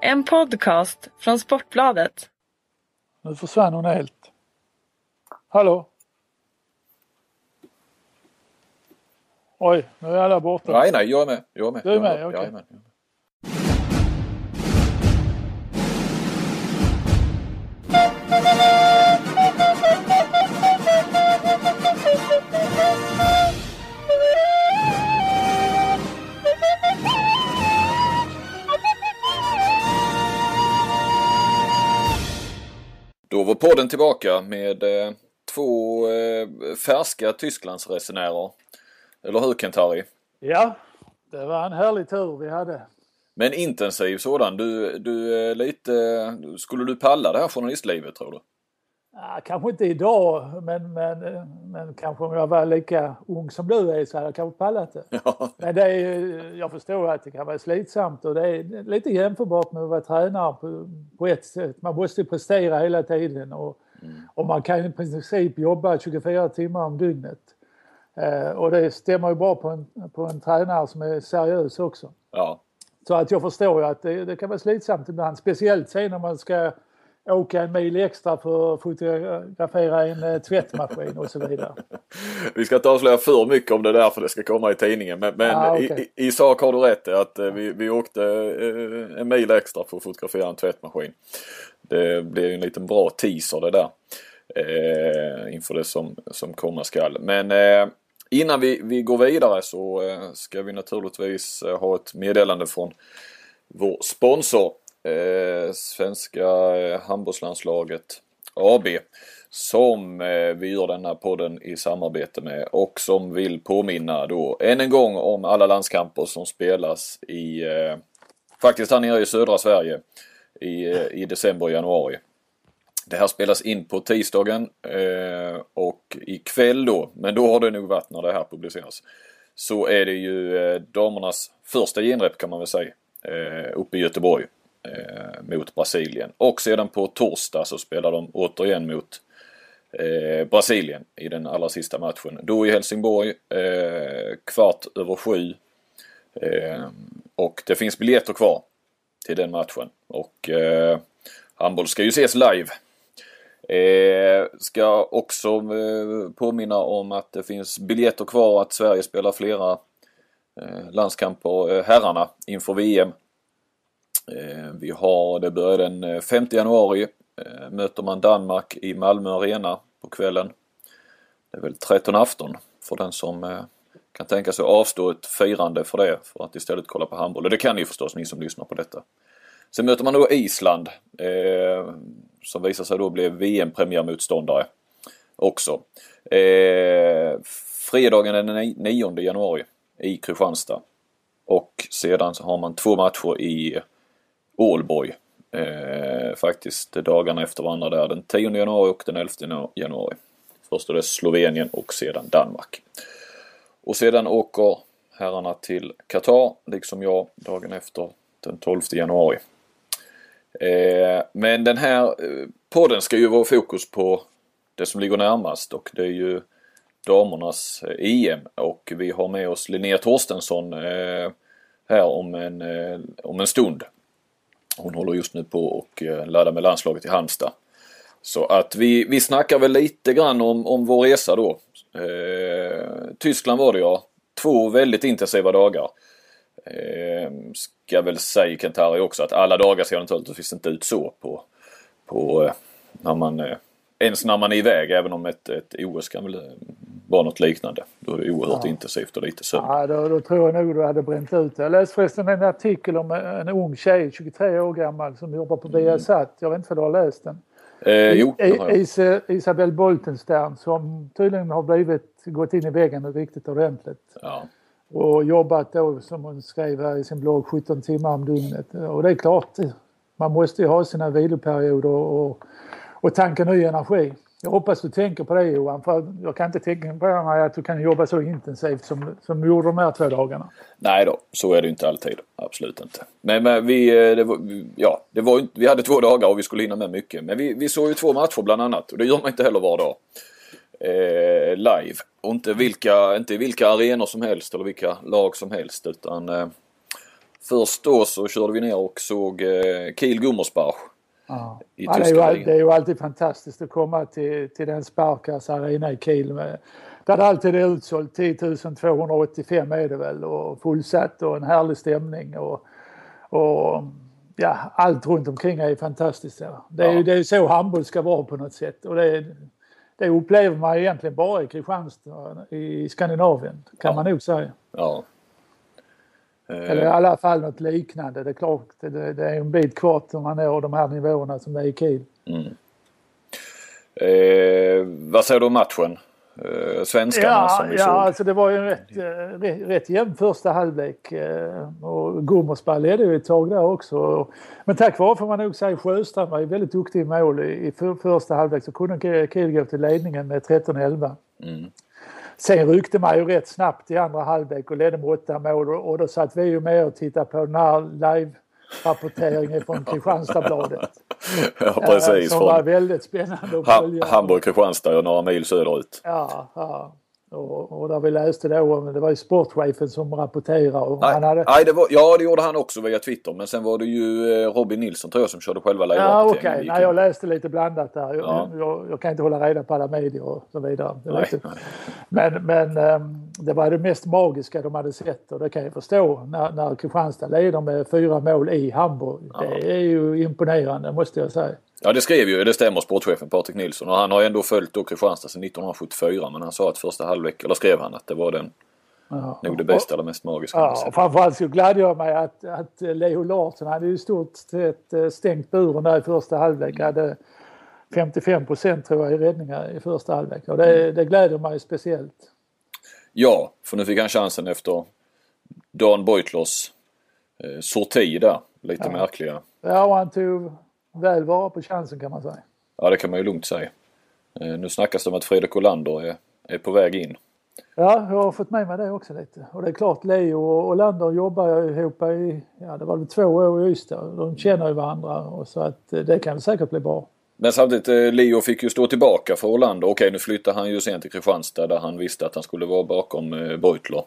En podcast från Sportbladet. Nu försvann hon helt. Hallå? Oj, nu är alla borta. Nej, nej, jag är med. Jag är med. Du är Jag med, okej. Jajamän. Då var podden tillbaka med eh, två eh, färska Tysklandsresenärer. Eller hur Kent-Harry? Ja, det var en härlig tur vi hade. Men intensiv sådan. Du, du är lite... Skulle du palla det här journalistlivet tror du? Ja, kanske inte idag, men, men, men kanske om jag var lika ung som du är så hade jag kanske pallat det. Ja. Men det är, jag förstår att det kan vara slitsamt och det är lite jämförbart med att vara tränare på, på ett sätt. Man måste prestera hela tiden och, och man kan i princip jobba 24 timmar om dygnet. Eh, och det stämmer ju bra på en, på en tränare som är seriös också. ja. Så att jag förstår ju att det, det kan vara slitsamt ibland. Speciellt sen när man ska åka en mil extra för att fotografera en eh, tvättmaskin och så vidare. Vi ska inte avslöja för mycket om det där för det ska komma i tidningen. Men, men Ah, okej. i, i sak har du rätt i att eh, vi, vi åkte eh, en mil extra för att fotografera en tvättmaskin. Det blir en liten bra teaser det där. Eh, inför det som, som komma skall. Men eh, innan vi, vi går vidare så eh, ska vi naturligtvis eh, ha ett meddelande från vår sponsor. Eh, svenska eh, handbollslandslaget AB. Som eh, vi gör denna podden i samarbete med och som vill påminna då än en gång om alla landskamper som spelas i eh, faktiskt här nere i södra Sverige i, eh, i december och januari. Det här spelas in på tisdagen eh, och ikväll då, men då har det nog varit när det här publiceras. Så är det ju eh, damernas första genrep kan man väl säga. Eh, uppe i Göteborg. Eh, mot Brasilien. Och sedan på torsdag så spelar de återigen mot eh, Brasilien i den allra sista matchen. Då i Helsingborg eh, kvart över sju. Eh, och det finns biljetter kvar till den matchen. Och eh, handboll ska ju ses live. Eh, ska också eh, påminna om att det finns biljetter kvar att Sverige spelar flera eh, landskamper, eh, herrarna, inför VM. Eh, vi har, det börjar den eh, 5 januari. Eh, möter man Danmark i Malmö Arena på kvällen. Det är väl 13 afton för den som kan tänka sig att avstå ett firande för det för att istället kolla på handboll. Och det kan ni förstås, ni som lyssnar på detta. Sen möter man då Island eh, som visar sig då bli VM-premiärmotståndare också. Eh, fredagen den 9 januari i Kristianstad. Och sedan så har man två matcher i Ålborg. Eh, faktiskt dagarna efter varandra där. Den 10 januari och den 11 januari. Först är det Slovenien och sedan Danmark. Och sedan åker herrarna till Qatar, liksom jag, dagen efter den 12 januari. Eh, men den här eh, podden ska ju vara fokus på det som ligger närmast och det är ju damernas eh, EM och vi har med oss Linnea Torstensson eh, här om en, eh, om en stund. Hon håller just nu på och eh, laddar med landslaget i Halmstad. Så att vi, vi snackar väl lite grann om, om vår resa då. Eh, Tyskland var det ja. Två väldigt intensiva dagar. Eh, ska väl säga Kent-Harry också att alla dagar ser naturligtvis inte ut så på, på eh, när man, eh, ens när man är iväg även om ett, ett OS kan väl eh, eh, vara något liknande. Då är det oerhört Ja. intensivt och lite sömn. Ja, då, då tror jag nog du hade bränt ut det. Jag läste förresten en artikel om en ung tjej, 23 år gammal, som jobbar på Viasat. Jag vet inte om du har läst den? Eh, jo, det har jag. Is, Isabel Boltenstern som tydligen har blivit, gått in i väggen riktigt ordentligt. Ja. Och jobbat då, som hon skrev här i sin blogg, 17 timmar om dygnet. Och det är klart, man måste ju ha sina viloperioder och, och tanka ny energi. Jag hoppas du tänker på det Johan, för jag kan inte tänka på mig att du kan jobba så intensivt som, som du gjorde de här två dagarna. Nej då, så är det inte alltid. Absolut inte. Men, men vi, eh, det var, ja, det var, vi hade två dagar och vi skulle hinna med mycket. Men vi, vi såg ju två matcher bland annat och det gör man inte heller var dag. Eh, live. Och inte vilka, inte i vilka arenor som helst eller vilka lag som helst utan eh, Först då så körde vi ner och såg eh, Kiel Gummersbach. Ja. I Ja, det, är ju, det är ju alltid fantastiskt att komma till, till den Sparkas arena i Kiel. Med, där det alltid är utsålt, 10 285 är det väl och fullsatt och en härlig stämning. Och, och ja, allt runt omkring är fantastiskt. Ja. Det är ju det är så handboll ska vara på något sätt. Och det, det upplever man egentligen bara i Kristianstad, i Skandinavien kan man nog säga. Ja. Eh, Eller i alla fall något liknande. Det är klart, det, det är en bit kvar till man når de här nivåerna som det är i Kiel. Mm. Eh, vad säger du om matchen? Eh, svenskarna Ja, som vi ja såg. alltså det var ju en rätt, eh, rätt, rätt jämn första halvlek. eh, Och Gummersball ledde ju ett tag där också. Men tack vare får man nog säga Sjöstrand var ju väldigt duktig i mål i i för, första halvlek så kunde Kiel gå till ledningen med 13-11. Mm. Sen ryckte man ju rätt snabbt i andra halvlek och ledde med åtta mål och, då satt vi ju med och tittade på den här live-rapporteringen från Kristianstadsbladet. ja, eh, precis. Som var väldigt spännande att följa. Hamburg, Kristianstad och några mil söderut. Ja, ja. Och, och där vi läste då det var ju sportchefen som rapporterade och Nej, han hade... nej det var, ja det gjorde han också via Twitter men sen var det ju eh, Robin Nilsson tror jag som körde själva Ja live-rapporteringen. okej, gick nej jag läste lite blandat där. Jag, Ja. jag, jag kan inte hålla reda på alla medier och så vidare. Nej, nej. Men, men ehm, det var det mest magiska de hade sett och det kan jag förstå när, när Kristianstad leder med fyra mål i Hamburg. Det är ju imponerande måste jag säga. Ja det skrev ju, det stämmer sportchefen Patrik Nilsson och han har ändå följt då Kristianstad sedan 1974 men han sa att första halvlek, eller skrev han att det var den Ja. nog det bästa eller mest magiska Ja, framförallt så gladde jag mig att, att Leo Larsson hade ju i stort sett eh, stängt buren där i första halvlek. Hade 55 procent tror jag i räddningar i första halvlek och det, det gläder mig speciellt. Ja, för nu fick han chansen efter Dan Beutlers eh, sorti där. Lite märkliga. Ja, och han tog väl vara på chansen kan man säga. Ja det kan man ju lugnt säga. Eh, nu snackas det om att Fredrik Olander är, är på väg in. Ja, jag har fått med mig det också lite. Och det är klart, Leo och Olander jobbar ihop i, ja det var väl två år i Ystad. De känner ju varandra och så att eh, det kan säkert bli bra. Men samtidigt, eh, Leo fick ju stå tillbaka för Olander. Okej, nu flyttar han ju sent till Kristianstad där han visste att han skulle vara bakom Beutler.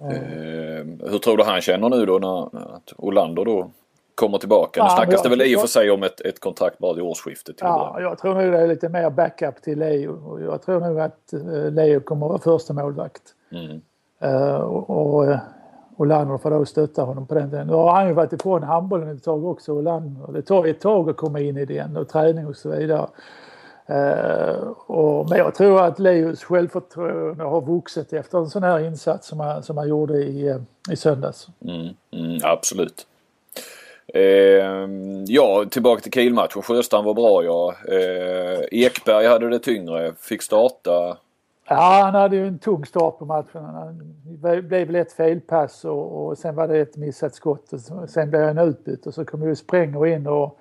Eh, hur tror du han känner nu då när Olander då kommer tillbaka? Nu Ja, snackas men det väl i och för sig om ett, ett kontrakt bara till årsskiftet. Ja, jag tror nog det är lite mer backup till Leo. Jag tror nog att eh, Leo kommer att vara första målvakt. mm. Eh, och, och eh, Olander får då stötta honom på den delen. Nu har han ju varit ifrån handbollen ett tag också, Olander. Det tar ett tag att komma in i den och träning och så vidare. Eh, och, men jag tror att Leos självförtroende har vuxit efter en sån här insats som han, som han gjorde i, i söndags. Mm, mm, absolut. Eh, ja, tillbaka till Kielmatchen. Sjöstrand var bra ja. Eh, Ekberg hade det tyngre. Fick starta. Ja, han hade ju en tung start på matchen. Han det blev väl ett felpass och, och sen var det ett missat skott. Och sen blev han utbytt och så kom ju Spränger in och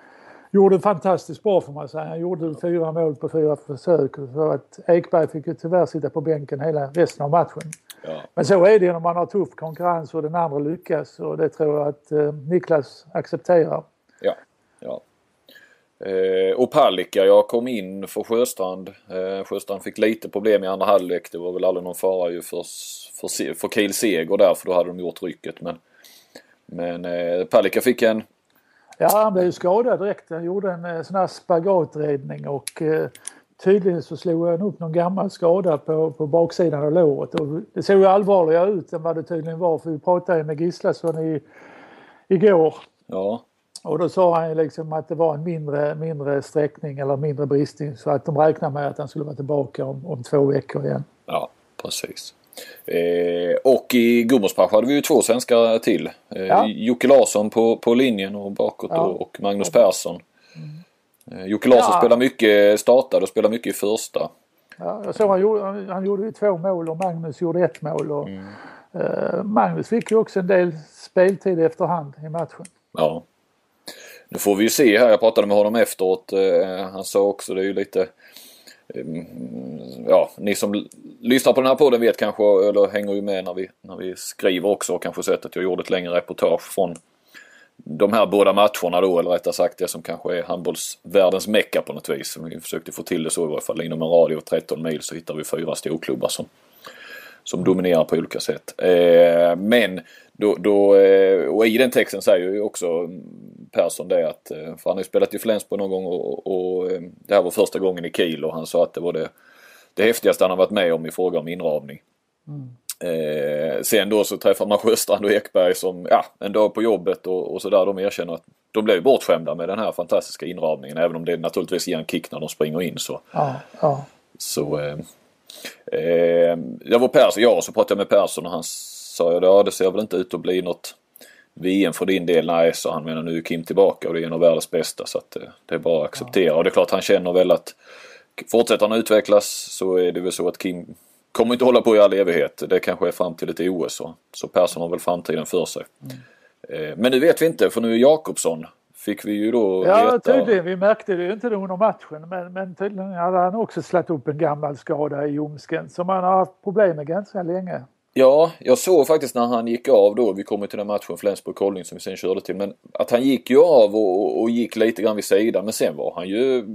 gjorde det fantastiskt bra får man säga. Han gjorde fyra mål på fyra försök. För att Ekberg fick ju tyvärr sitta på bänken hela resten av matchen. Ja, Men så är det ju när man har tuff konkurrens och den andra lyckas och det tror jag att eh, Niklas accepterar. ja, ja. Eh, och Palicka, jag kom in för Sjöstrand. Eh, Sjöstrand fick lite problem i andra halvlek. Det var väl aldrig någon fara ju för, för, för Kiel seger där för då hade de gjort rycket. Men, men eh, Palicka fick en Ja, han blev ju skadad direkt. Han gjorde en eh, sån här spagaträddning och eh, tydligen så slog han upp någon gammal skada på, på baksidan av låret. Och det såg ju allvarligare ut än vad det tydligen var för vi pratade med Gislason i, igår Ja, och då sa han ju liksom att det var en mindre, mindre sträckning eller mindre bristning så att de räknar med att han skulle vara tillbaka om, om två veckor igen. Ja, precis. Eh, och i Gummersbach hade vi ju två svenskar till. Eh, Ja. Jocke Larsson på, på linjen och bakåt Ja. och, och Magnus Persson. Eh, Jocke Larsson Ja. spelar mycket, startade och spelar mycket i första. Ja, jag såg han, gjorde, han, gjorde ju två mål och Magnus gjorde ett mål. Och, eh, Magnus fick ju också en del speltid efterhand i matchen. Ja. Nu får vi ju se här, jag pratade med honom efteråt. Eh, han sa också, det är ju lite mm, Ja, ni som lyssnar på den här podden vet kanske, eller hänger ju med när vi, när vi skriver också kanske sett att jag gjorde ett längre reportage från de här båda matcherna då, eller rättare sagt det som kanske är handbollsvärldens mecka på något vis. Vi försökte få till det så i varje fall. Inom en radie av 13 mil så hittar vi fyra storklubbar som, som dominerar på olika sätt. Eh, men då, då, eh, och i den texten säger ju också Persson det att, eh, för han har ju spelat i Flensburg någon gång och, och, eh, det här var första gången i Kiel och han sa att det var det, det häftigaste han har varit med om i fråga om inramning. Mm. Eh, sen då så träffar man Sjöstrand och Ekberg som, ja, en dag på jobbet och, och sådär. De erkänner att de blev bortskämda med den här fantastiska inramningen. Även om det naturligtvis ger en kick när de springer in så. Ja, ja. Så eh, eh, jag var Persson, ja så pratade jag med Persson och han sa ja det ser väl inte ut att bli något VM för din del. Nej, så han menar nu är Kim tillbaka och det är en av världens bästa så att eh, det är bara att acceptera. Ja. Och det är klart han känner väl att fortsätter han utvecklas så är det väl så att Kim kommer inte hålla på i all evighet. Det kanske är fram till ett OS. Så, så Persson har väl framtiden för sig. Mm. Eh, men nu vet vi inte för nu är Jakobsson fick vi ju då Ja veta... tydligen, vi märkte det ju inte under matchen men, men tydligen hade han också slagit upp en gammal skada i ljumsken som han har haft problem med ganska länge. Ja, jag såg faktiskt när han gick av då, vi kommer till den matchen Flensburg-Kolding som vi sen körde till, men att han gick ju av och, och, gick lite grann vid sidan men sen var han ju,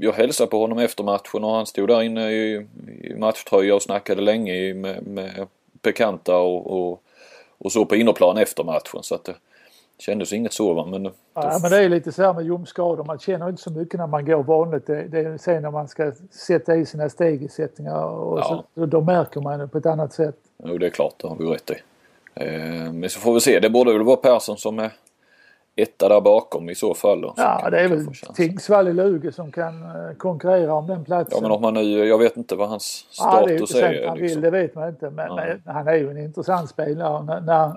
jag hälsade på honom efter matchen och han stod där inne i, i matchtröja och snackade länge med, med bekanta och, och, och så på innerplan efter matchen så att det kändes inget så va men... Ja men det är lite så här med ljumskador, man känner inte så mycket när man går vanligt. Det, det är sen när man ska sätta i sina stegersättningar och ja. så, då märker man det på ett annat sätt. Jo det är klart, det har du rätt i. Eh, men så får vi se, det borde väl vara Persson som är etta där bakom i så fall. Då, ja, det är väl Tingsvall i Luge som kan eh, konkurrera om den platsen. Ja, men om man nu, jag vet inte vad hans status ja, det är. han liksom. vill, det vet man inte. Men, ja. men, han är ju en intressant spelare. När, när,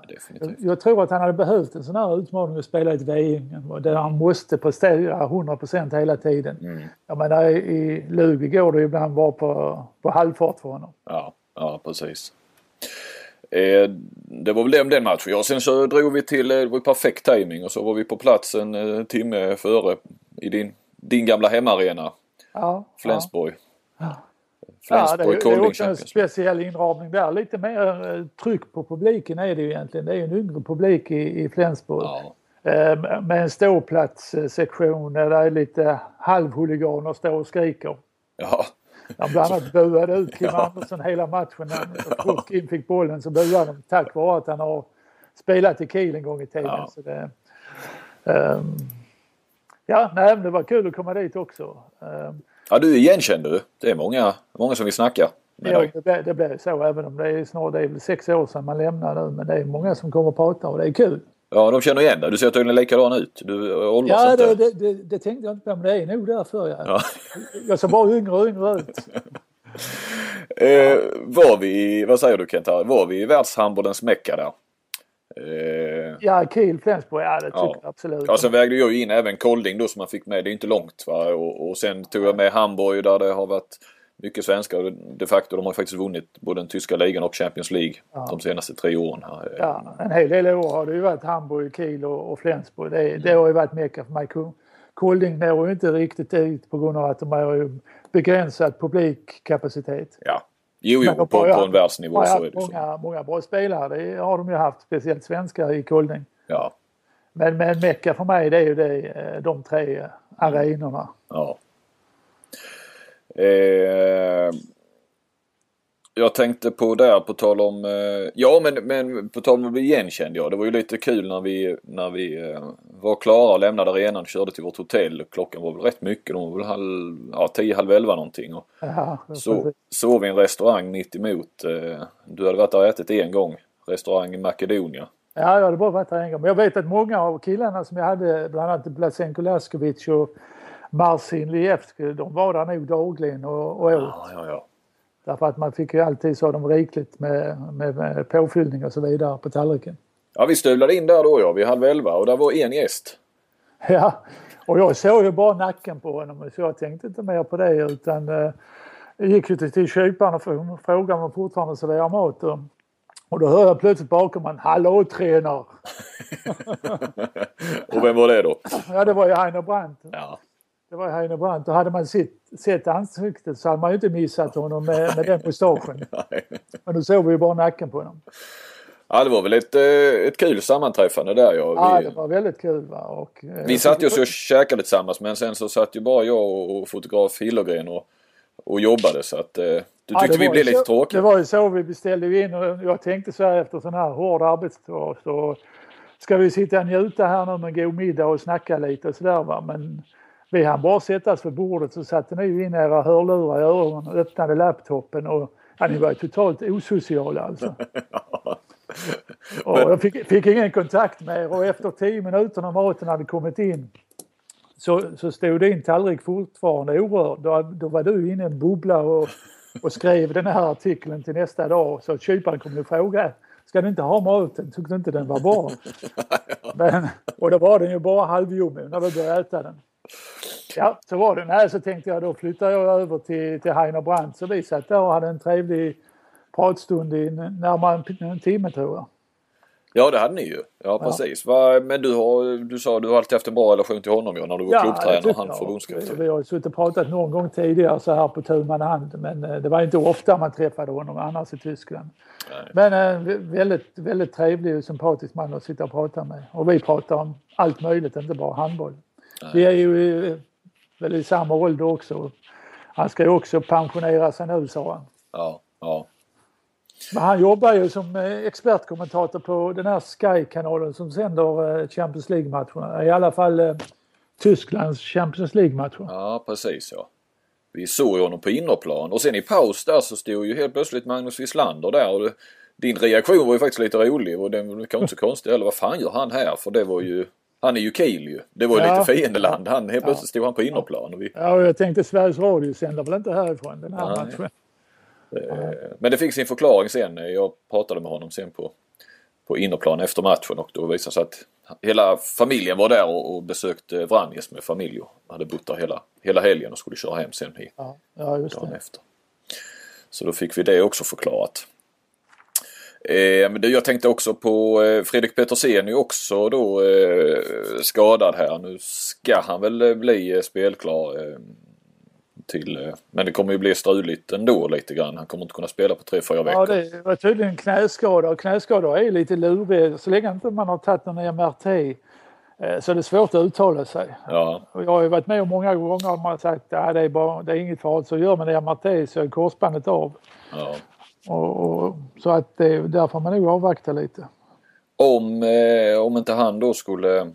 jag tror att han hade behövt en sån här utmaning att spela ett VM där han måste prestera 100% hela tiden. Mm. Jag menar i Luge går det ibland bara på, på halvfart för honom. Ja, ja precis. Eh, det var väl om den matchen. Ja, sen så drog vi till, eh, det var perfekt timing och så var vi på plats en eh, timme före i din, din gamla hemmaarena. Ja. Flensburg. Ja. Flensburg ja, det, är, det är också en speciell inramning där. Lite mer tryck på publiken är det ju egentligen. Det är ju en yngre publik i, i Flensburg. Ja. Med en ståplatssektion där det är lite halvhuliganer står och skriker. Ja. Han bland annat buade ut Kim ja. Andersson hela matchen. När Kim fick bollen så buade de tack vare att han har spelat i Kiel en gång i tiden. Ja, så det, um, ja nej, det var kul att komma dit också. Um, ja, du är igenkänd du. Det är många, många som vill snacka ja. Det, det blir så även om det är snart det är sex år sedan man lämnade nu. Men det är många som kommer och pratar och det är kul. Ja, de känner igen dig. Du ser tydligen likadan ut. Du åldras ja, inte. Det, det, det, tänkte jag inte på, men det är nog därför. Jag, ja. jag ser bara yngre och yngre ut. eh, var vi, vad säger du Kent, var vi i världshandbollens mecka där? Eh, ja, Kiel, Flensburg, ja det tycker ja. jag absolut. Ja, sen vägde jag ju in även Kolding då som man fick med. Det är inte långt va. Och, och sen tog jag med Hamburg där det har varit mycket svenskar. De facto de har faktiskt vunnit både den tyska ligan och Champions League ja. de senaste tre åren. Här. Ja, en hel del år har det ju varit Hamburg, Kiel och, och Flensburg. Det, det har ju varit mecka för mig. Kolding når ju inte riktigt dit på grund av att de har begränsad publikkapacitet. Ja, jo, jo på, på, en världsnivå har så är det många, så. Många bra spelare, det har de ju haft, speciellt svenskar i Kolding. Ja. Men, men mecka för mig det är ju det, eh, de tre arenorna. Ja. Eh, jag tänkte på där på tal om, eh, ja men, men på tal om att bli igenkänd ja. Det var ju lite kul när vi, när vi eh, var klara och lämnade arenan och körde till vårt hotell. Klockan var väl rätt mycket, de var väl halv, ja, tio, halv elva någonting. Och Aha, så sov vi i en restaurang mitt emot. Eh, du hade varit där och ätit en gång. Restaurang i Makedonia. Ja, jag hade bara varit där en gång. Men jag vet att många av killarna som jag hade, bland annat Blasenko Laskovic och Marcin Lievski, de var där nog dagligen och, och åt. Ja, ja, ja. Därför att man fick ju alltid så dem rikligt med, med, med påfyllning och så vidare på tallriken. Ja, vi stövlade in där då ja, vid halv elva och där var en gäst. Ja, och jag såg ju bara nacken på honom så jag tänkte inte mer på det utan eh, gick ju till, till kyparen och frågade om han fortfarande serverar mat. Och, och då hör jag plötsligt bakom mig Hallå tränare! och vem var det då? Ja, det var ju Heiner Brandt. Ja. Det var Heine Brandt och hade man sett, sett ansiktet så hade man ju inte missat honom med, med den mustaschen. Men då såg vi ju bara nacken på honom. Ja det var väl ett, eh, ett kul sammanträffande där ja. Vi, ja det var väldigt kul va. Och, eh, vi satt ju och käkade tillsammans men sen så satt ju bara jag och fotograf Hillergren och och jobbade så att du tyckte ja, vi blev lite tråkiga. Det var ju så vi beställde in och jag tänkte så här efter sån här hård arbetsdag så ska vi sitta och njuta här nu med en god middag och snacka lite och sådär va. Men vi hann bara sätta oss vid bordet så satte ni in era hörlurar i öronen och öppnade laptopen och ja, ni var ju totalt osociala alltså. och jag fick, fick, ingen kontakt med er och efter tio minuter när maten hade kommit in så, så stod din tallrik fortfarande orörd. Då, då var du inne i en bubbla och, och skrev den här artikeln till nästa dag så kyparen kom och frågade Ska du inte ha maten? Tyckte inte den var bra. Men, och då var den ju bara halvjobbig när du började äta den. Ja, så var det. Nej, så tänkte jag då flyttar jag över till, till Heiner Brandt. Så vi satt där och hade en trevlig pratstund i närmare en, en timme tror jag. Ja det hade ni ju. Ja precis. Ja. Men du, har, du sa du har alltid haft en bra relation till honom ja, när du var ja, klubbtränare och han förbundskapten. Vi, vi har suttit och pratat någon gång tidigare så här på tu man hand men eh, det var inte ofta man träffade honom annars i Tyskland. Nej. Men en eh, väldigt, väldigt trevlig och sympatisk man att sitta och prata med. Och vi pratar om allt möjligt, inte bara handboll. Vi är ju eh, väl i samma ålder också. Han ska ju också pensionera sig nu sa han. Ja, ja. Men han jobbar ju som eh, expertkommentator på den här Sky-kanalen som sänder eh, Champions League-matcherna. I alla fall Tysklands Champions League-matcher. Ja, precis ja. Vi såg ju honom på innerplan och sen i paus där så stod ju helt plötsligt Magnus Wislander där och din reaktion var ju faktiskt lite rolig och den var kanske inte så konstig heller. Vad fan gör han här? För det var ju han är ju Kiel ju. Det var ju ja. lite fiendeland. Han, helt plötsligt stod han på innerplan. Och vi... Ja, och jag tänkte Sveriges Radio sänder väl inte härifrån den här Nej. matchen. Eh, men det fick sin förklaring sen. Jag pratade med honom sen på, på innerplan efter matchen och då visade sig att hela familjen var där och, och besökte Vranjes med familj och hade bott där hela, hela helgen och skulle köra hem sen i, ja, ja, dagen efter. Så då fick vi det också förklarat. Eh, men jag tänkte också på eh, Fredrik Petersen är också då eh, skadad här. Nu ska han väl eh, bli eh, spelklar. Eh, till, men det kommer ju bli struligt ändå lite grann. Han kommer inte kunna spela på tre, fyra veckor. Ja, det var tydligen knäskada och knäskador är lite luriga. Så länge inte man har tagit en MRT så är det svårt att uttala sig. Ja. Jag har ju varit med om många gånger man har sagt att det, är bara, det är inget farligt. Så gör man det MRT så är korsbandet av. Ja. Och, och, så att det, därför får man nog avvakta lite. Om, eh, om inte han då skulle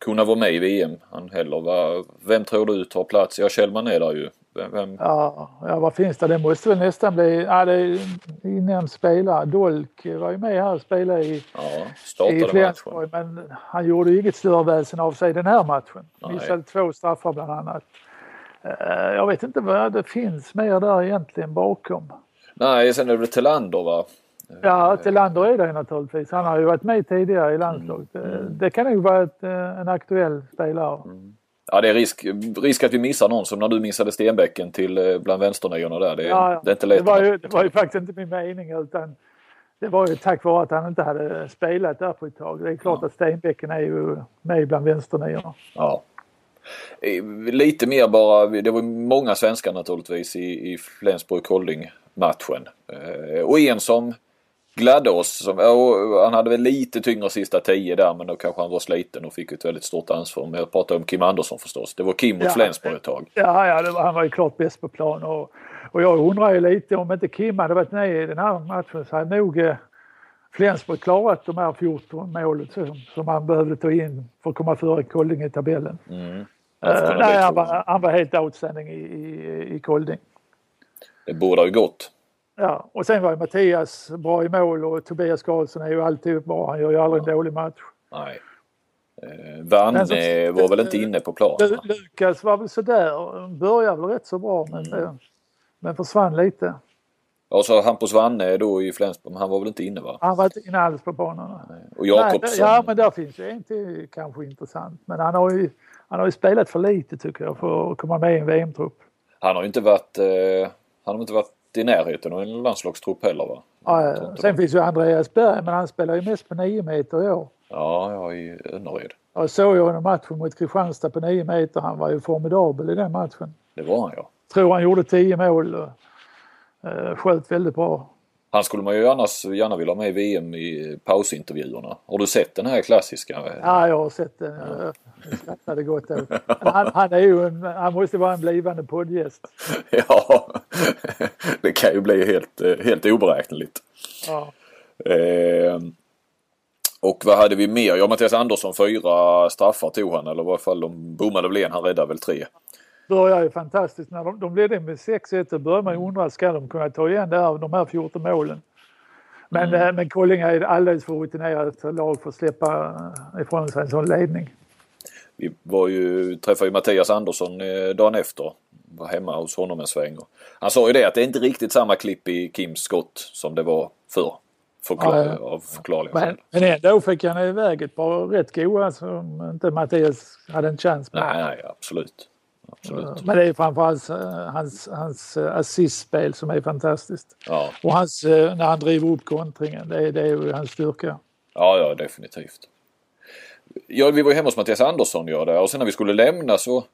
kunna vara med i VM han heller. Va, vem tror du tar plats? Ja, Kjellman är där ju. Vem, vem? Ja, ja, vad finns det? Det måste väl nästan bli... Ja, det är innan spelare. Dolk var ju med här och spelade i, ja, i Flensburg men han gjorde ju inget större väsen av sig den här matchen. Nej. Missade två straffar bland annat. Eh, jag vet inte vad det finns mer där egentligen bakom. Nej, sen är det väl Tillander va? Ja, Tillander är det naturligtvis. Han har ju varit med tidigare i landslaget. Mm. mm. Det kan nog vara ett, eh, en aktuell spelare. Mm. Ja, det är risk, risk att vi missar någon som när du missade Stenbäcken till eh, bland vänsterniorna där. Det, ja, det är inte lätt. Det var, ju, det var ju faktiskt inte min mening utan det var ju tack vare att han inte hade spelat där på ett tag. Det är klart ja. att Stenbäcken är ju med bland vänsterniorna. Ja. Eh, lite mer bara, det var många svenskar naturligtvis i, i Flensburg Kolding matchen. Och en som gladde oss. han hade väl lite tyngre sista tio där men då kanske han var sliten och fick ett väldigt stort ansvar. Men jag pratar om Kim Andersson förstås. Det var Kim mot ja, Flensburg ett tag. Ja, ja var, han var ju klart bäst på plan. Och, och jag undrar ju lite om inte Kim hade varit med i den här matchen så hade nog eh, Flensburg klarat de här 14 målen som, som han behövde ta in för att komma före Kolding i tabellen. Mm. Uh, nej, han var, han var helt outstanding i, i, i Kolding. Det borde ha gått. Ja, och sen var ju Mattias bra i mål och Tobias Karlsson är ju alltid bra. Han gör ju aldrig en dålig match. Nej. Eh, Vanne som, var väl inte inne på planen? Lukas var väl sådär. Började väl rätt så bra men, mm. Eh, men försvann lite. Ja, så Hampus Vanne då i Flensburg, han var väl inte inne va? Han var inte inne alls på banorna. Och Jakobsson? Ja, men där finns ju en till kanske intressant. Men han har ju, han har ju spelat för lite tycker jag för att komma med i en VM-trupp. Han har ju inte varit, eh, han har inte varit i närheten av en landslagstrupp heller va? Ja, sen finns ju Andreas Berg men han spelar ju mest på 9 meter i år. Ja, ja i Önnered. Jag såg ju en match mot Kristianstad på 9 meter. Han var ju formidabel i den matchen. Det var han ja. Tror han gjorde 10 mål och uh, sköt väldigt bra. Han skulle man ju annars gärna vilja ha med i VM i pausintervjuerna. Har du sett den här klassiska? Ja, jag har sett den. Jag skrattade gott åt han, han, är ju en, han måste vara en blivande poddgäst. ja, det kan ju bli helt, helt oberäkneligt. Ja. Eh, och vad hade vi mer? Ja, Mattias Andersson fyra straffar tog han eller i varje fall de bommade väl en. Han räddade väl tre. Börjar ju fantastiskt. När de, de ledde med 6-1 då börjar man ju undra ska de kunna ta igen det här, de här 14 målen. Men, Mm. mm. men Kollinge är alldeles för rutinerat lag för att släppa eh, ifrån sig en sån ledning. Vi var ju, träffade ju Mattias Andersson eh, dagen efter. Var hemma hos honom en sväng. Han sa ju det att det är inte riktigt samma klipp i Kims skott som det var förr. Förklar, Ja. Av förklarliga Men, men ändå fick han iväg ett par rätt goa som inte Mattias hade en chans med. Nej, nej, absolut. Absolut. Men det är framförallt eh, hans, hans eh, assistspel som är fantastiskt. Ja, Och hans, eh, när han driver upp kontringen, det är, det är ju hans styrka. ja, ja definitivt. Ja, vi var ju hemma hos Mattias Andersson ja, där och sen när vi skulle lämna så,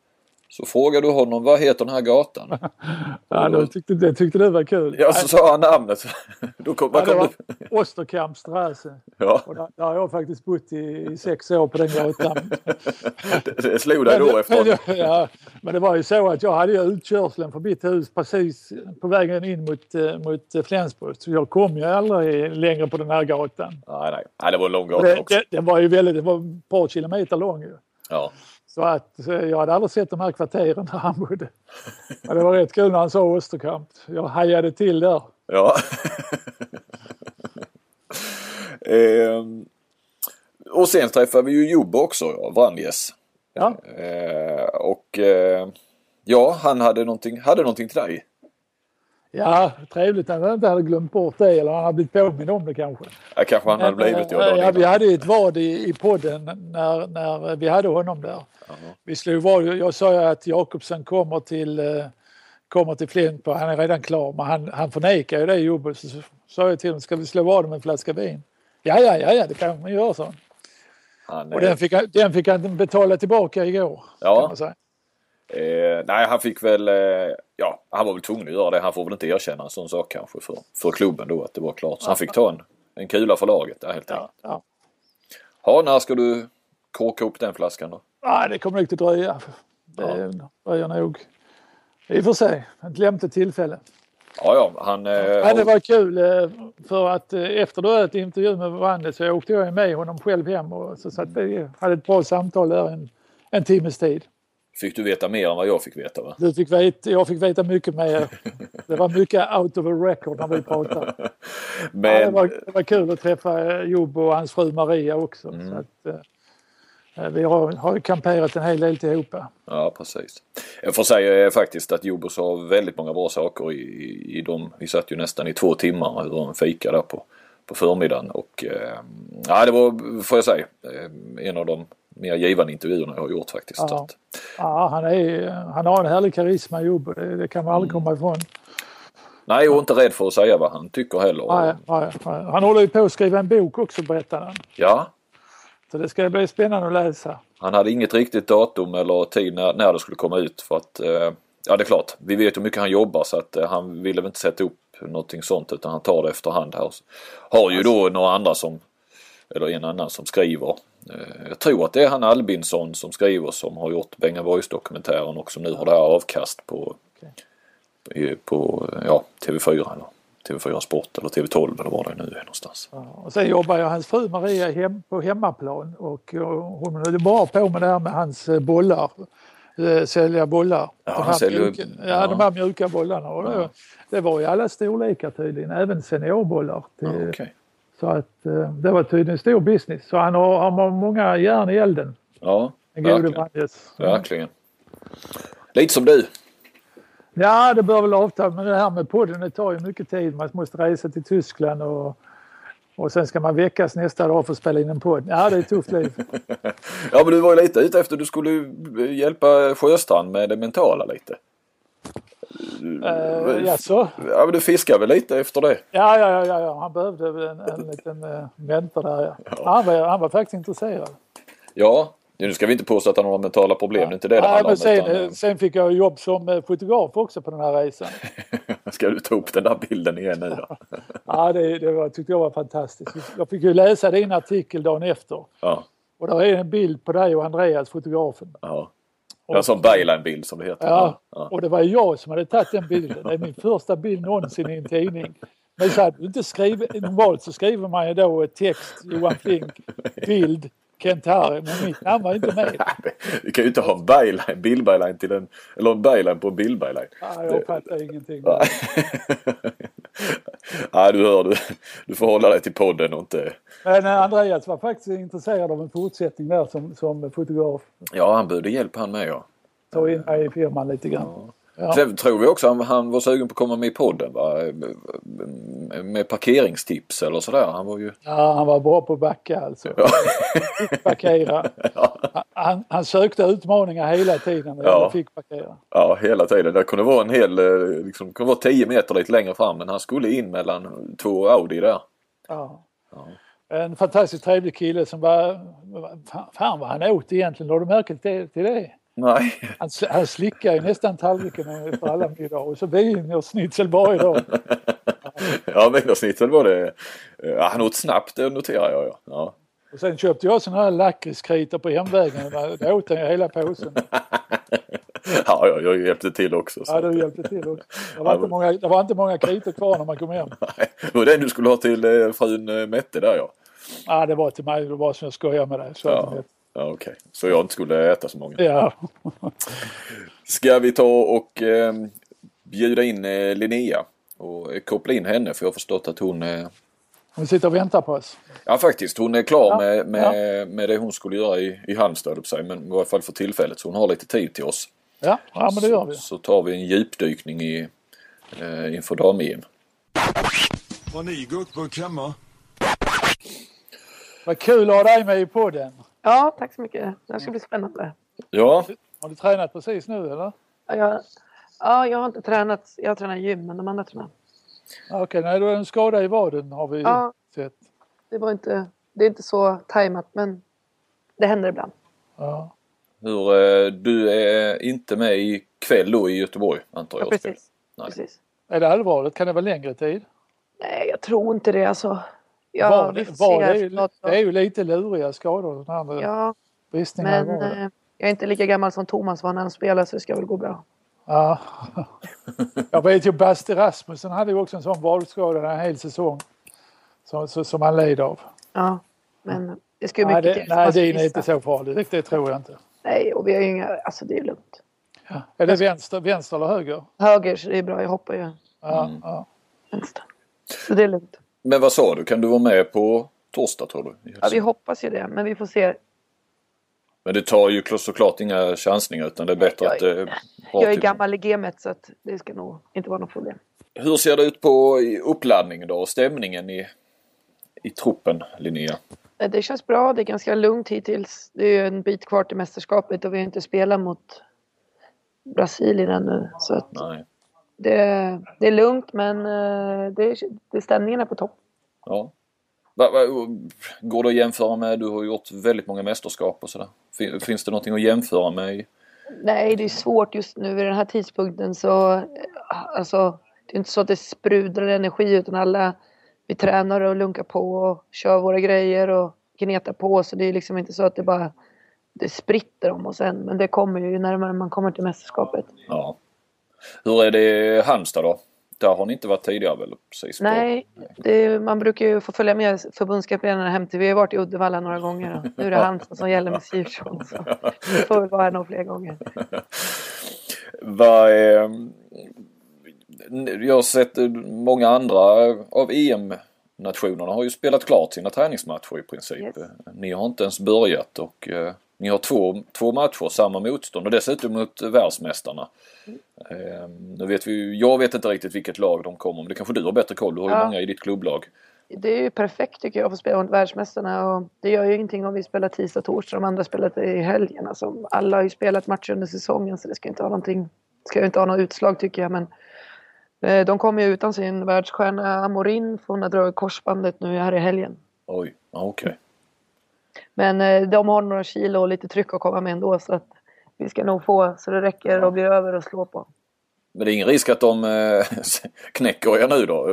så frågade du honom vad heter den här gatan? Ja, då tyckte, det tyckte du var kul. Ja, så sa han namnet. Då kom, Ja, det kom var? Osterkampstrasse. Ja, Och där, där har jag faktiskt bott i, i sex år på den gatan. det, det slog dig då efter. men, ja, men det var ju så att jag hade ju utkörslen för mitt hus precis på vägen in mot, eh, mot Flensburg. Så jag kom ju aldrig längre på den här gatan. Nej, nej. nej, det var en lång gata också. det, den var ju väldigt, det var ett par kilometer lång ju. Ja. Så att eh, jag hade aldrig sett de här kvarteren där han bodde. Men det var rätt kul när han sa Osterkamp. Jag hajade till där. Ja. ehm, och sen träffade vi ju Jobbe också, ja, Vranjes. Ja. Eh, och eh, ja, han hade någonting, hade någonting till dig. Ja, trevligt att han inte hade glömt bort det eller han hade blivit påmind om det kanske. Ja, kanske han hade blivit ja, ja, dagen ja, vi hade ju ett vad i, i podden när, när vi hade honom där. Vi slog vad. Jag sa ju att Jakobsen kommer till, eh, kommer till Flintberg. Han är redan klar. Men han, han förnekar ju det jobbet. Så sa jag till honom, ska vi slå vad med en flaska vin? Ja, ja, ja, ja det kan man göra, så. Han, Och eh, den fick, den fick han betala tillbaka igår. Ja. Kan man säga. Eh, nej, han fick väl, eh, ja, han var väl tvungen att göra det. Han får väl inte erkänna en sån sak kanske för, för klubben då att det var klart. Så han fick ta en, en kula för laget där helt enkelt. Ja, ja. Ja, när ska du korka upp den flaskan då? Ah, det kommer nog att dröja. Det dröjer nog. Vi får se. Ett lämpligt tillfälle. Ja, ja, han... Eh, Ja, det var kul eh, för att eh, efter du hade ett intervju med Vanne så åkte jag med honom själv hem och så satt vi hade ett bra samtal där en, en timmes tid. Fick du veta mer än vad jag fick veta va? Du fick veta, jag fick veta mycket mer. Det var mycket out of a record när vi pratade. Ja, det, Men, var, det var kul att träffa eh, Job och hans fru Maria också. Så att, eh, vi har, har ju kamperat en hel del tillhopa. ja precis. Jag får säga eh, faktiskt att Jobo sa väldigt många bra saker i, i, i de, vi satt ju nästan i två timmar över en fika där på, på förmiddagen och eh, ja det var, får jag säga, eh, en av de mer givande intervjuerna jag har gjort faktiskt. Ja. Att, Ja, han, är, han har en härlig karisma Job det, det kan man aldrig komma ifrån. nej, och inte rädd för att säga vad han tycker heller. Nej, nej, nej. Han håller ju på att skriva en bok också berättar han. Ja, Så det ska bli spännande att läsa. Han hade inget riktigt datum eller tid när, när det skulle komma ut för att eh, Ja det är klart, vi vet hur mycket han jobbar så att eh, han ville väl inte sätta upp någonting sånt utan han tar det efterhand här. Har ju då några andra som eller en annan som skriver. Eh, Jag tror att det är han Albinsson som skriver som har gjort Benga Boys dokumentären och som nu har det här avkast på, i- på ja, TV4 eller TV4 Sport eller TV12 eller var det nu är någonstans. Ja, Och sen jobbar ju hans fru Maria hem, på hemmaplan och, och hon är bra på med det här med hans eh, bollar. Eh, sälja bollar. Ja, de, här säljer- mjuka, ja, ja. de här mjuka bollarna. Och det, var i alla storlekar tydligen, även seniorbollar. Till, Ja, okej. Så att eh, det var tydligen stor business. Så han har, han har många järn i elden, Ja, verkligen. Verkligen. Lite som du. Ja, det bör väl avta. Men det här med podden, det tar ju mycket tid. Man måste resa till Tyskland och, och sen ska man väckas nästa dag för att spela in en podd. Ja, det är ett tufft liv. Ja men du var ju lite ute efter du skulle ju hjälpa Sjöstrand med det mentala lite. Uh, jaså? Ja men du fiskar väl lite efter det? Ja, ja, ja, ja, ja. han behövde en, en liten uh, mentor där. Ja. Han, var, han var faktiskt intresserad. Ja, Nu ska vi inte påstå att han har mentala problem, det är inte det det Nej, handlar men om. sen, utan, eh, sen fick jag jobb som fotograf också på den här resan. ska du ta upp den där bilden igen nu då? Ja, det, det var, tyckte jag var fantastiskt. Jag fick ju läsa din artikel dagen efter. Ja, Och där är en bild på dig och Andreas, fotografen. ja. Det var en sån byline-bild som det heter. Ja, ja. och det var jag som hade tagit den bilden. Det är min första bild någonsin i en tidning. Men så att inte skriva, normalt så skriver man ju då text, Johan Flink, bild, Kent Harry, men mitt namn var inte med. Vi kan ju inte ha en byline, bildbyline till en, eller en byline på en bildbyline. Ja, jag fattar ingenting. Nej. Du hör, du, du får hålla dig till podden och inte... Men Andreas var faktiskt intresserad av en fortsättning där som, som fotograf. Ja, han behövde hjälp han med ja. Ta in mig i firman lite grann. Ja. Sen tror vi också han, han var sugen på att komma med i podden va? Med parkeringstips eller sådär. Han var ju... Ja, han var bra på att backa alltså. Ja. Parkera. Han, han sökte utmaningar hela tiden när Ja. fick parkera. Ja, hela tiden. Det kunde vara en hel, eh, liksom, kunde vara 10 meter lite längre fram men han skulle in mellan två Audi där. Ja. Ja. En fantastiskt trevlig kille som var... Fan, vad han åt egentligen. Har du märkt det, till det? Nej. Han, han slickar ju nästan tallriken efter alla middagar och så vin och schnitzel varje dag. Ja, wienersnitzel var det. Ja, han åt snabbt, det noterar jag. Ja. Ja. Och sen köpte jag såna här lakritskritor på hemvägen. Då åt han ju hela påsen. Ja, jag, jag hjälpte till också. Så. Ja, du hjälpte till också. Det var inte många, det var inte många kritor kvar när man kom hem. Nej, Det var den du skulle ha till eh, frun eh, Mette där ja. Ja, det var till mig. Det var som jag skojade med dig. Så Ja, ja okej. Så jag inte skulle äta så många. ja. Ska vi ta och eh, bjuda in eh, Linnea och eh, koppla in henne för jag har förstått att hon eh, Hon sitter och väntar på oss. Ja faktiskt, hon är klar Ja, med, med, med det hon skulle göra i, i Halmstad på säga, men i varje fall för tillfället så hon har lite tid till oss. Ja, ja men det gör vi. Så, så tar vi en djupdykning i, eh, inför dam-EM. Har ni gurkburk hemma? Vad kul att ha dig med i podden. Ja, tack så mycket. Det här ska bli spännande. Ja, Har du tränat precis nu eller? Ja, jag, ja, jag har inte tränat. Jag tränar gym, men de andra tränar. Ja, Okej, nej, du har en skada i vaden har vi Ja. sett. Det, var inte, det är inte så tajmat, men det händer ibland. Ja. hur, eh, du är inte med i kväll då i Göteborg antar Ja, jag? precis. Nej. precis. Är det allvarligt? Kan det vara längre tid? Nej, jag tror inte det. Alltså, ja, var, vi det, var det, är, det är ju lite luriga skador. Den andra Ja, men vaden. eh, jag är inte lika gammal som Thomas var när han spelade, så det ska väl gå bra. Ja. jag vet ju Basti Rasmussen hade ju också en sån vadskada en hel säsong. Som, som han led av. Ja, men det ska ju Nej, mycket det, till. nej din är inte så farlig. Det tror jag inte. Nej, och vi har ju inga... Alltså det är lugnt. Ja. Är det vänster, vänster eller höger? Höger, så det är bra. Jag hoppar ju Ja, Mm. ja. vänster. Så det är lugnt. Men vad sa du, kan du vara med på torsdag tror du? Ja, vi hoppas ju det, men vi får se. Men det tar ju såklart inga chansningar utan det är bättre Jag att det är bra Jag är till- gammal i gamet så att det ska nog inte vara något problem. Hur ser det ut på uppladdningen då och stämningen i, i truppen Linnea? Eh, Det känns bra, det är ganska lugnt hittills. Det är en bit kvar till mästerskapet och vi har inte spelat mot Brasilien ännu. Så att Nej. Det, det är lugnt men eh, det, det, stämningen är på topp. Ja. Går det att jämföra med, du har gjort väldigt många mästerskap och sådär. Fin- Finns det någonting att jämföra med? Nej, det är svårt just nu vid den här tidpunkten så alltså det är inte så att det sprudlar energi utan alla vi tränar och lunkar på och kör våra grejer och gnetar på så det är liksom inte så att det bara det spritter om oss än men det kommer ju närmare man kommer till mästerskapet. Ja. Hur är det i Halmstad då? Där har ni inte varit tidigare väl? Precis Nej, det, man brukar ju få följa med förbundskaptenerna hem till. Vi har varit i Uddevalla några gånger nu är det Halmstad som gäller med Siversson. Så vi får väl vara några fler gånger. Vad. Jag har sett många andra av EM-nationerna har ju spelat klart sina träningsmatcher i princip. Yes. Ni har inte ens börjat och eh, ni har två, två matcher, samma motstånd och dessutom mot världsmästarna. Eh, nu vet vi jag vet inte riktigt vilket lag de kommer men det kanske du har bättre koll. Du har ju Ja. många i ditt klubblag. Det är ju perfekt tycker jag att få spela mot världsmästarna och det gör ju ingenting om vi spelar tisdag, torsdag de andra spelar i helgen. Alltså, alla har ju spelat matcher under säsongen så det ska inte ha någonting, ska ju inte ha något utslag tycker jag men eh, de kommer ju utan sin världsstjärna Amorin för hon har dragit korsbandet nu här i helgen. Oj, okej. Men eh, de har några kilo och lite tryck att komma med ändå så att vi ska nog få så det räcker och blir över att slå på. Men det är ingen risk att de eh, knäcker er nu då?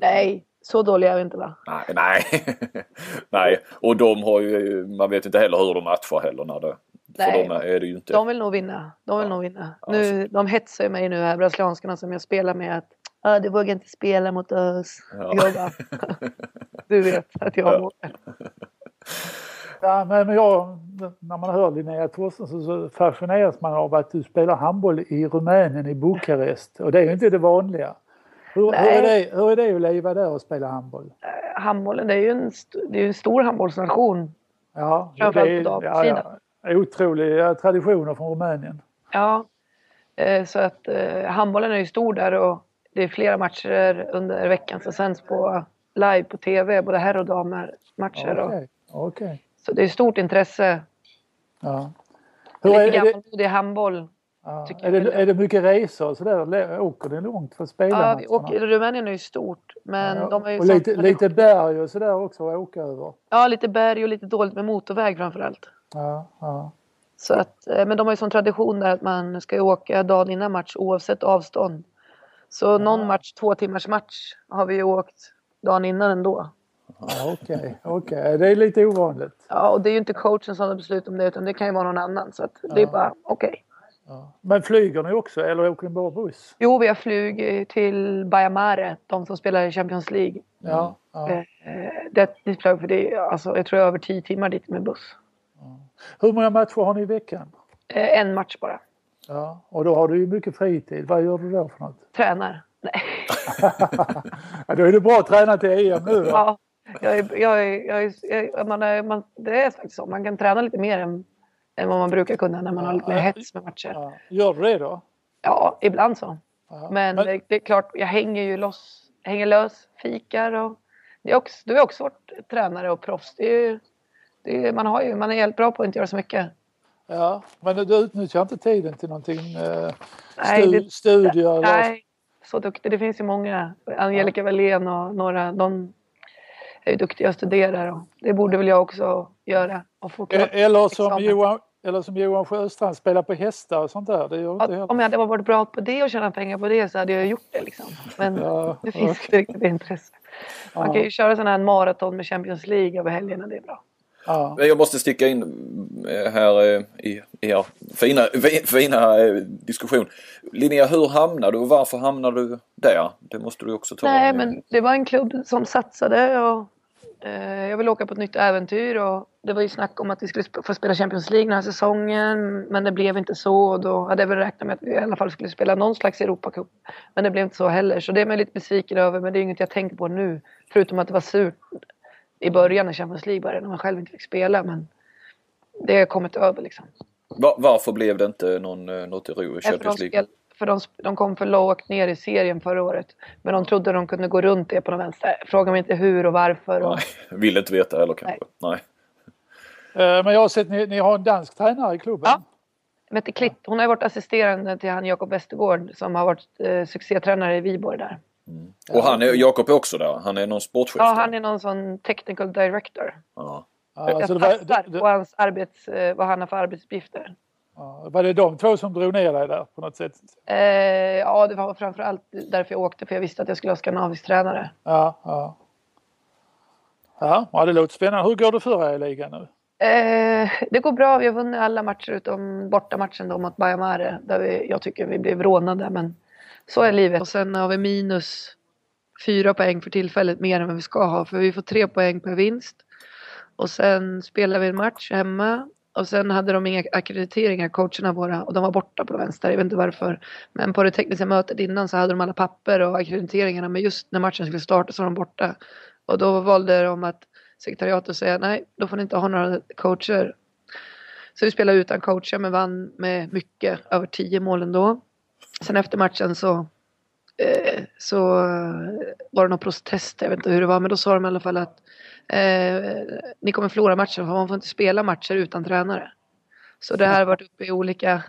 Nej, så dåliga är vi inte va? Nej, nej. nej. Och de har ju, man vet inte heller hur de matchar heller när det, Nej. för dem är det ju inte. De vill nog vinna. De vill Ja. nog vinna. Nu, de hetsar mig nu här, brasilianskarna som jag spelar med att ah, du vågar inte spela mot oss. Ja. Jag bara, du vet att jag Ja. vågar. Ja, men jag, när man hör Linnea Torstensson så fascineras man av att du spelar handboll i Rumänien, i Bukarest. Och det är ju inte det vanliga. Hur, hur, är, det, hur är det att leva där och spela handboll? Handbollen, det är ju en, det är en stor handbollsnation. Ja, det är- på ja, ja, Otroliga traditioner från Rumänien. Ja, eh, så att eh, handbollen är ju stor där och det är flera matcher under veckan som sänds på live på tv, både herr och damer matcher. Och, Okej, okej. Så det är stort intresse. Ja. Hur Lite är, gammalmodig handboll. ja, är, det, är det mycket resor och sådär? Åker det långt för att spela Ja, vi åker, Rumänien är ju stort, men Ja, de är ju och lite, lite berg och sådär också att åka över. Ja, lite berg och lite dåligt med motorväg framför allt. Ja, ja. Så att, eh, men de har ju sån tradition där att man ska åka dagen innan match oavsett avstånd. Så någon match, två timmars match, har vi ju åkt dagen innan ändå. Ja, Okej, okej. Det är lite ovanligt. Ja, och det är ju inte coachen som har beslut om det utan det kan ju vara någon annan. Så att det är bara okej. Ja. Men flyger ni också eller åker ni bara buss? Jo, vi har flugit till Bayamare, de som spelar i Champions League. Ja, ja. Eh, Det, det flög för det, alltså, jag tror jag över tio timmar dit med buss. Hur många matcher har ni i veckan? Eh, En match bara. Ja, och då har du ju mycket fritid. Vad gör du då för något? Tränar. Nej. Ja, då är det bra att träna till EM nu. va? Ja, jag är, jag är, jag är, jag, man är, man, det är faktiskt så. Man kan träna lite mer än, än vad man brukar kunna när man har lite mer hets med matcher. Ja. Gör du det då? Ja, ibland så. Ja. Men, Det, det är klart, jag hänger ju loss, hänger lös, fikar och det är också, du är också varit tränare och proffs. Det är, ju- det är, man, har ju, man är helt bra på att inte göra så mycket. Ja, men du utnyttjar inte tiden till någonting? Eh, Nej, stu, det- studier? eller- Nej, så duktig. Det finns ju många. Angelica Wallén och några. De är ju duktiga och studerar. Och det borde väl jag också göra. Och få Eller som. Johan, eller som Johan Sjöstrand, spela på hästar och sånt där. Det gör inte Ja, heller. Om jag hade varit bra på det och tjänat pengar på det så hade jag gjort det. Liksom. Men Ja, det finns inte riktigt det intresset. Man kan ju köra sådana här maraton med Champions League över helgerna. Det är bra. Ja. Men Jag måste sticka in eh, här eh, i er fina, fi- fina eh, diskussion. Linnea, hur hamnade du och varför hamnade du där? Det måste du också ta Nej, en- men det var en klubb som satsade och jag ville åka på ett nytt äventyr och det var ju snack om att vi skulle få spela Champions League den här säsongen men det blev inte så och då hade jag väl räknat med att vi i alla fall skulle spela någon slags Europacup. Men det blev inte så heller så det är man lite besviken över men det är inget jag tänker på nu förutom att det var surt i början när Champions League började när man själv inte fick spela men det har jag kommit över liksom. Va- varför blev det inte någon, eh, något Euro i Champions League? För de, de kom för lågt ner i serien förra året. Men de trodde de kunde gå runt det på någon vänster. Fråga mig inte hur och varför. Och, Nej, vill inte veta heller kanske. Nej. Eh, Men jag har sett ni, ni har en dansk tränare i klubben. Ja. Mette Klitt, hon har varit assisterande till han Jakob Westergård som har varit eh, succétränare i Viborg där. Och han är, Jakob är också där. Han är någon sportchef. Ja, där. han är någon sån technical director. Ja. Ja, Jag alltså det var, passar det, på hans arbets, eh, vad han har för arbetsuppgifter. Ja, var det de två som drog ner dig där på något sätt? Eh, ja, det var framförallt därför jag åkte för jag visste att jag skulle ha skandinavisk tränare. Ja, ja. Ja, ja, det låter spännande. Hur går det för er i ligan nu? Eh, det går bra. Vi har vunnit alla matcher utom bortamatchen då mot Bajamare. Där vi, jag tycker vi blev rånade. Men så är livet. Och sen har vi minus fyra poäng för tillfället. Mer än vad vi ska ha. För vi får tre poäng per vinst. Och sen spelar vi en match hemma. Och sen hade de inga akkrediteringar, coacherna våra. Och de var borta på vänster. Jag vet inte varför. Men på det tekniska mötet innan så hade de alla papper och akkrediteringarna. Men just när matchen skulle starta så var de borta. Och då valde de att sekretariatet säga nej, då får ni inte ha några coacher. Så vi spelade utan coacher men vann med mycket, över tio mål ändå. Sen efter matchen så, eh, så var det någon protest, jag vet inte hur det var, men då sa de i alla fall att eh, ni kommer förlora matchen för man får inte spela matcher utan tränare. Så det här har varit uppe i olika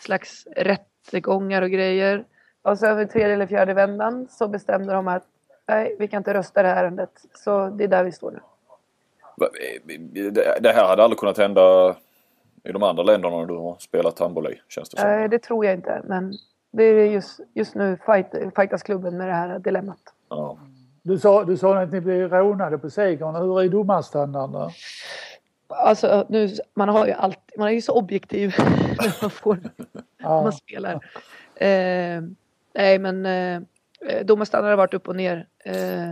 slags rättegångar och grejer. Och sen vid tredje eller fjärde vändan så bestämde de att nej, vi kan inte rösta det här ärendet. Så det är där vi står nu. Va- Det det här hade aldrig kunnat hända i de andra länderna du har spelat handboll i, känns det som. Eh, det tror jag inte, men det är just, just nu fight, fightas klubben med det här dilemmat. Ja. Du sa, du sa att ni blev rånade på segern. Hur är domarstandarden? Alltså, nu, man, har ju alltid, man är ju så objektiv när man, får, när man spelar. Eh, nej, men eh, domarstandarden har varit upp och ner. Eh,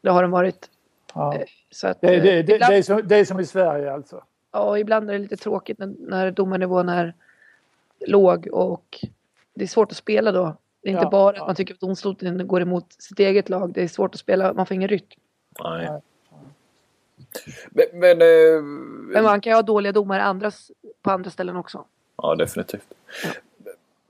det har den varit. Ja. Så att, Det, det, eh, det, det, ibland, är som, det är som i Sverige alltså? ja, ibland är det lite tråkigt när, när domarnivån är låg och det är svårt att spela då. Det är inte Ja, bara ja. att man tycker att domstolen går emot sitt eget lag. Det är svårt att spela, man får ingen rytm. Nej. Men, men eh, Men man kan ju ha dåliga domare andras, på andra ställen också. Ja, definitivt.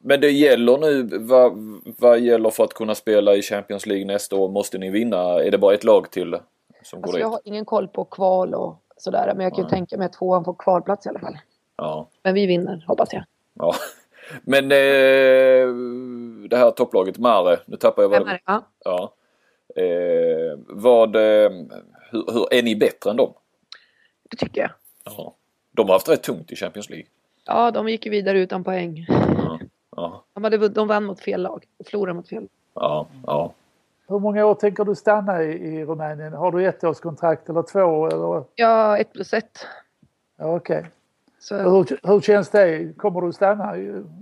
Men det gäller nu, vad, vad gäller för att kunna spela i Champions League nästa år? Måste ni vinna? Är det bara ett lag till som går Alltså dit? jag har ingen koll på kval och sådär. Men jag kan ju tänka mig att tvåan får kvalplats i alla fall. Ja. Men vi vinner, hoppas jag. ja. Men eh, det här topplaget, Mare, nu tappar jag vad det? Ja. Ja. Eh, vad, eh, hur, hur, är ni bättre än dem? Det tycker jag. Ja. De har haft rätt tungt i Champions League. Ja, de gick ju vidare utan poäng. Ja, ja, De, hade, de vann mot fel lag. och Förlorade mot fel. ja. ja. Hur många år tänker du stanna i, i Rumänien? Har du ett årskontrakt eller två? Eller? Ja, ett plus ett. Ja, Okej. Så, Hur, hur känns det? Kommer du stanna?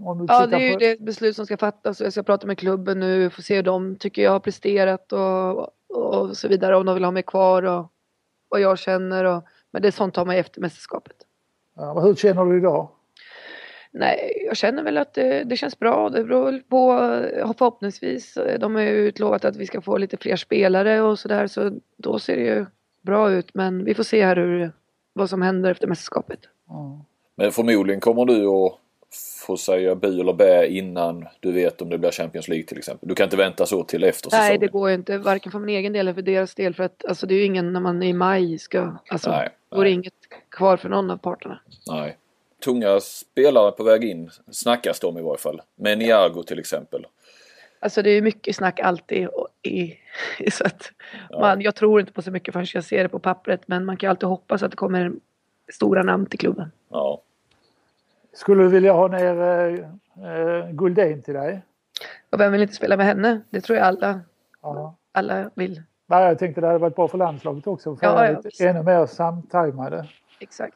Om du ja, det är ju på... det beslut som ska fattas. Jag ska prata med klubben nu. Får se hur de tycker jag har presterat och, och så vidare. Om de vill ha mig kvar och vad jag känner. Och, men det är sånt tar man efter mästerskapet. Ja, men hur känner du idag? Nej, jag känner väl att det, det känns bra. Det beror på, förhoppningsvis. De har ju utlovat att vi ska få lite fler spelare och sådär. Så då ser det ju bra ut. Men vi får se här hur, vad som händer efter mästerskapet. Ja. Men förmodligen kommer du att få säga bu eller bä innan du vet om det blir Champions League till exempel. Du kan inte vänta så till efter säsongen. Nej, det går ju inte. Varken för min egen del eller för deras del. För att alltså, det är ju ingen när man i maj ska... Alltså, Nej, är det nej. inget kvar för någon av parterna. Nej. Tunga spelare på väg in snackas om i varje fall. Med Niago till exempel. Alltså det är ju mycket snack alltid. Och i, så att Ja. man, jag tror inte på så mycket förrän jag ser det på pappret. Men man kan ju alltid hoppas att det kommer stora namn till klubben. Ja. Skulle du vilja ha ner eh, eh, Guldén till dig? Och vem vill inte spela med henne? Det tror jag alla, Ja. alla vill. Nej, jag tänkte det hade varit bra för landslaget också. För Ja, ja, lite, ännu mer samtajmade. Exakt.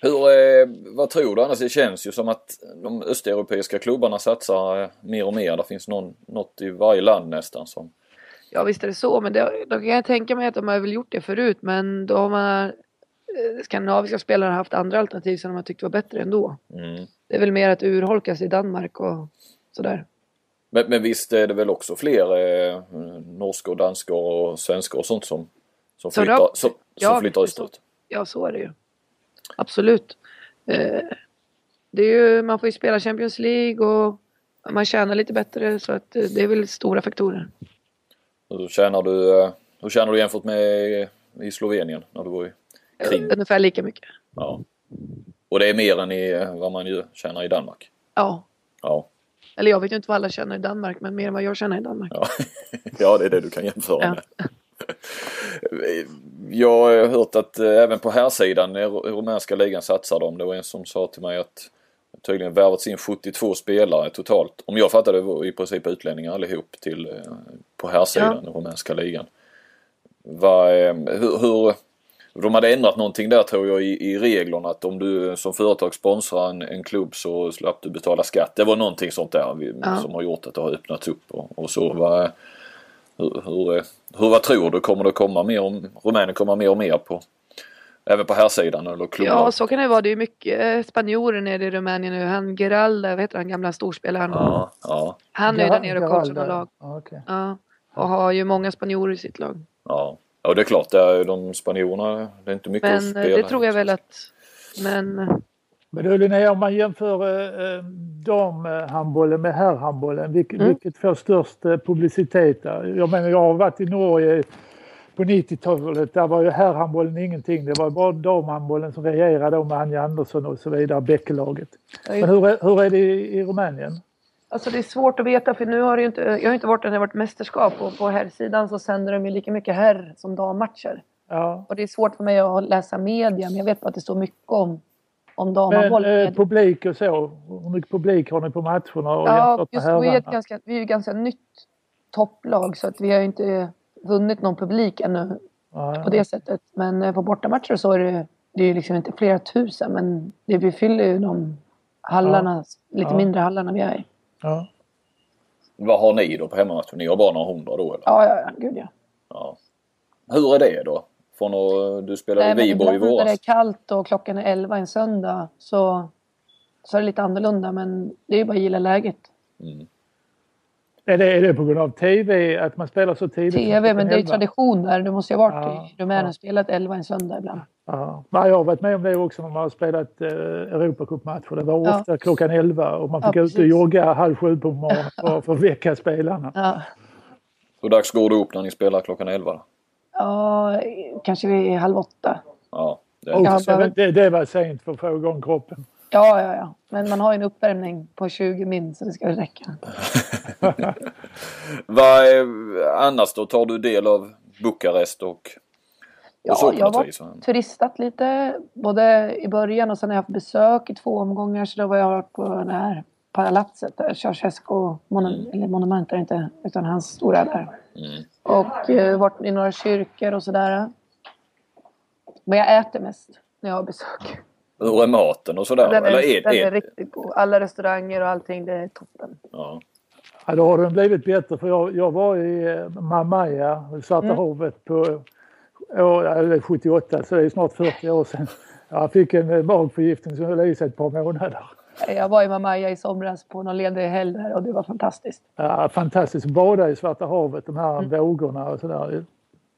Hur, eh, vad tror du annars? Det känns ju som att de östeuropeiska klubbarna satsar eh, mer och mer. Det finns någon, något i varje land nästan som... Ja visst är det så. Men det, då kan jag tänka mig att de har väl gjort det förut. Men då har man skandinaviska spelare haft andra alternativ som de har tyckt var bättre ändå. Mm. Det är väl mer att urholkas i Danmark och sådär. Men, men visst är det väl också fler eh, norskor, danskor och svenskor och sånt som, som Så flyttar, då- som, som ja, flyttar är det österut? Ja så är det ju. Absolut. Eh, det är ju, man får ju spela Champions League och man tjänar lite bättre så att eh, det är väl stora faktorer. Hur tjänar du, eh, hur tjänar du jämfört med i Slovenien när du var i kring? Eh, Ungefär lika mycket. Ja. Och det är mer än i, eh, vad man ju tjänar i Danmark? Ja. Ja. Eller jag vet ju inte vad alla tjänar i Danmark men mer än vad jag tjänar i Danmark. Ja, ja det är det du kan jämföra Ja. med. Jag har hört att eh, även på här sidan i ru- rumänska ligan satsar de. Det var en som sa till mig att tydligen värvats in 72 spelare totalt. Om jag fattade det var i princip utlänningar allihop till eh, på här sidan i rumänska ligan. Vad, eh, hur, hur, de hade ändrat någonting där tror jag i, i reglerna att om du som företag sponsrar en, en klubb så slapp du betala skatt. Det var någonting sånt där vi, Ja. som har gjort att det har öppnats upp och, och så. Vad, hur, hur, hur, vad tror du? Kommer det komma mer om Rumänien kommer mer och mer på även på här sidan eller klubbar? Ja, så kan det vara. Det är mycket eh, spanjorer nere i Rumänien nu. Han Geralda, vad heter han, gamla storspelaren? ja, ja, Han är ju där nere och coachar lag. Ja, okej. Ja. Och har ju många spanjorer i sitt lag. ja. Ja det är klart, det är de spanjorerna, det är inte mycket att Men spela. eh, det tror jag väl att... Men eh, Men du Linnea, om man jämför eh, damhandbollen med herrhandbollen, vilk, Mm. vilket får störst eh, publicitet? Där? Jag menar, jag har varit i Norge på 90-talet. Där var ju herrhandbollen ingenting. Det var bara damhandbollen som regerade med Anja Andersson och så vidare, Bäckelaget. Men hur är, hur är det i, i Rumänien? Alltså det är svårt att veta för nu har det ju inte, jag har inte varit där det har varit mästerskap och på herrsidan så sänder de ju lika mycket herr som dammatcher. Ja. Och det är svårt för mig att läsa media, men jag vet bara att det står mycket om, om Men damhandboll. eh, publik och så, hur mycket publik har ni på matcherna och Ja, jämfört med just vi är, ett ganska, vi är ett ganska nytt topplag så att vi har ju inte vunnit någon publik ännu Ja, på det sättet. Men eh, på bortamatcher så är det, det är liksom inte flera tusen men det, vi fyller ju de hallarna, lite Ja. mindre hallarna vi är i. ja. Vad har ni då på hemmamatchen? Ni har bara några hundra då eller? Ja, ja, ja, gud ja. Ja. Hur är det då? Från att du spelade i Nej, Viborg i ibland när det är våras? kallt och klockan är 11 en söndag så, så är det lite annorlunda men det är ju bara att gilla läget. Mm. Är, det, är det på grund av TV, att man spelar så tidigt? TV, men det är ju tradition där. Du måste ju ha varit Ja, i Rumänien ja. och spelat 11 en söndag ibland. Ja. Jag har varit med om det också när man har spelat eh, Europacupmatcher. Det var Ja. ofta klockan 11 och man fick Ja, ut och precis. jogga halv sju på morgonen för, för att väcka spelarna. Ja, Hur dags går det upp när ni spelar klockan 11? då? ja kanske vid halv åtta. Ja, det Ja, så bara- det, det var sent för att få igång kroppen. Ja, ja, ja. Men man har ju en uppvärmning på 20 min så det ska väl räcka. Vad är, annars då? Tar du del av Bukarest och, Ja, jag har turistat lite både i början och sen har jag haft besök i två omgångar så då var jag på det här palatset där Ceausescu monu- eller monument är det inte utan hans stora där. Mm. Och eh, varit i några kyrkor och sådär. Men jag äter mest när jag har besök. Hur är maten och sådär? Den är, Eller är, den är är, riktigt god. Alla restauranger och allting, det är toppen. ja. Ja, då har den blivit bättre för jag, jag var i Mamaya, Svarta Mm. havet på år, ja, det är 78 så det är snart 40 år sedan. Jag fick en magförgiftning som höll i sig ett par månader. Jag var i Mamaya i somras på någon ledig helg där och det var fantastiskt. Ja, fantastiskt bada i Svarta havet, de här Mm. vågorna och sådär.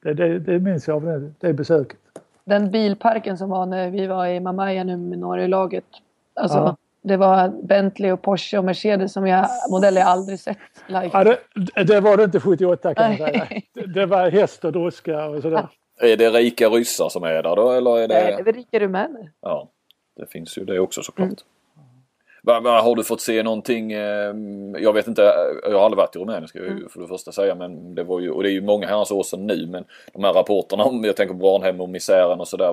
Det, det, det minns jag av det, det besöket. Den bilparken som var när vi var i Mamaya nu med några i laget. Alltså, Ja. Det var Bentley och Porsche och Mercedes som jag, modeller jag aldrig sett live. Ja, det, det var det inte 78 kan man säga. Det, det var häst och droska och sådär. Är det rika ryssar som är där då eller är det... Nej, det är rika rumäner. Ja, det finns ju det också såklart. Mm. Har du fått se någonting? Eh, jag vet inte, jag har aldrig varit i Rumänien ska jag Mm. för det första säga. Men det var ju, och det är ju många herrans år sedan nu. Men de här rapporterna om, jag tänker på Branhem och misären och sådär.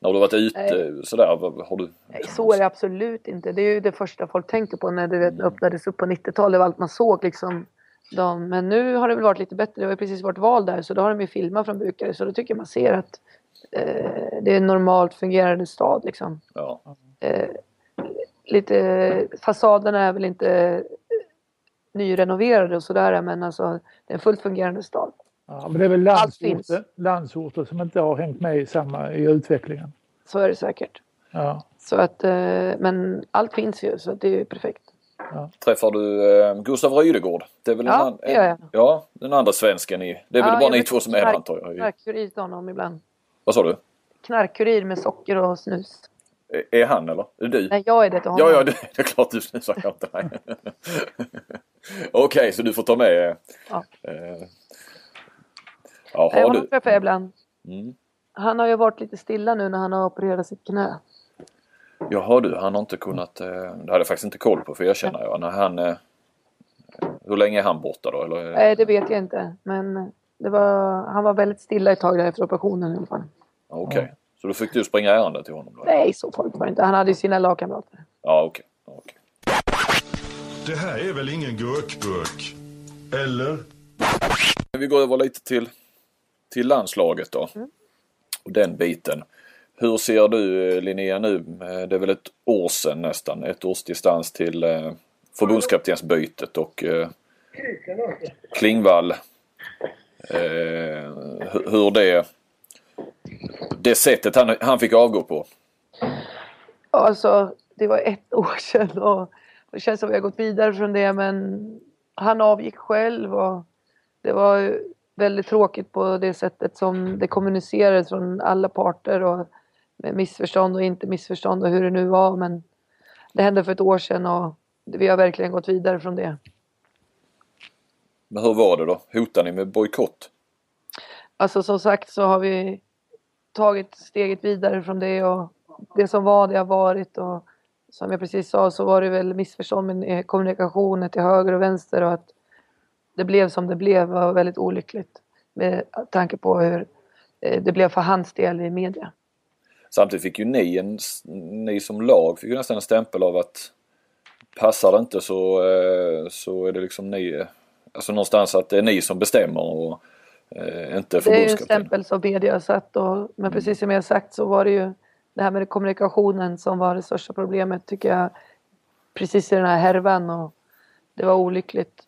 när du varit ute sådär, har du? Nej, så är det absolut inte. Det är ju det första folk tänker på när det vet, öppnades upp på 90-talet. Det var allt man såg liksom. De, men nu har det väl varit lite bättre. Det har ju precis varit val där så då har de ju filmat från Bukarest. Så då tycker jag man ser att eh, det är en normalt fungerande stad liksom. Ja. Eh, lite, fasaderna är väl inte nyrenoverade och sådär men alltså det är en fullt fungerande stad. Ja, men det är väl Allt finns. landsorter, landsorter som inte har hängt med i samma i utvecklingen. Så är det säkert. Ja. Så att, eh, men allt finns ju så det är ju perfekt. Träffar du eh, Gustav Rydegård? Det är väl Ja, gör jag. ja, den andra svensken i... Det är väl Ja, bara jag ni två som är knark- antar jag. Knarkkurir till honom ibland. Vad sa du? Knarkkurir med socker och snus. Är- Är han eller? Är det du? Nej, jag är det till honom. Ja, ja, det, det är klart du snusar jag. Nej. Okej, så du får ta med... Ja. Eh, ja, har honom du... träffar jag ibland. Mm. Han har ju varit lite stilla nu när han har opererat sitt knä. Jaha du, han har inte kunnat... Eh, det hade jag faktiskt inte koll på för jag känner jag. När han... Eh, hur länge är han borta då? Eller? Nej, det vet jag inte. Men det var, han var väldigt stilla ett tag där efter operationen i alla fall. Okej, så då fick du springa ärende till honom då? Nej, så farligt var det inte. Han hade ju sina lagkamrater. Ja, okej. okej. Det här är väl ingen gurkburk? Eller? Vi går över lite till, till landslaget då. Och den biten. Hur ser du Linnea nu? Det är väl ett år sedan nästan. Ett års distans till eh, förbundskaptensbytet och eh, Klingvall. Eh, hur det... Det sättet han, han fick avgå på. Alltså, det var ett år sedan och det känns som vi har gått vidare från det men han avgick själv och det var väldigt tråkigt på det sättet som det kommunicerades från alla parter och missförstånd och inte missförstånd och hur det nu var men det hände för ett år sedan och vi har verkligen gått vidare från det. Men hur var det då? Hotar ni med bojkott? Alltså som sagt så har vi tagit steget vidare från det och det som var det har varit och som jag precis sa så var det väl missförstånd med kommunikationen till höger och vänster och att det blev som det blev var väldigt olyckligt med tanke på hur eh, det blev för hans del i media. Samtidigt fick ju ni, en, ni som lag fick ju nästan en stämpel av att passar det inte så, eh, så är det liksom ni, alltså någonstans att det är ni som bestämmer och eh, inte Det är ju en stämpel som media har satt och, men precis som jag sagt så var det ju det här med kommunikationen som var det största problemet tycker jag. Precis i den här härvan och det var olyckligt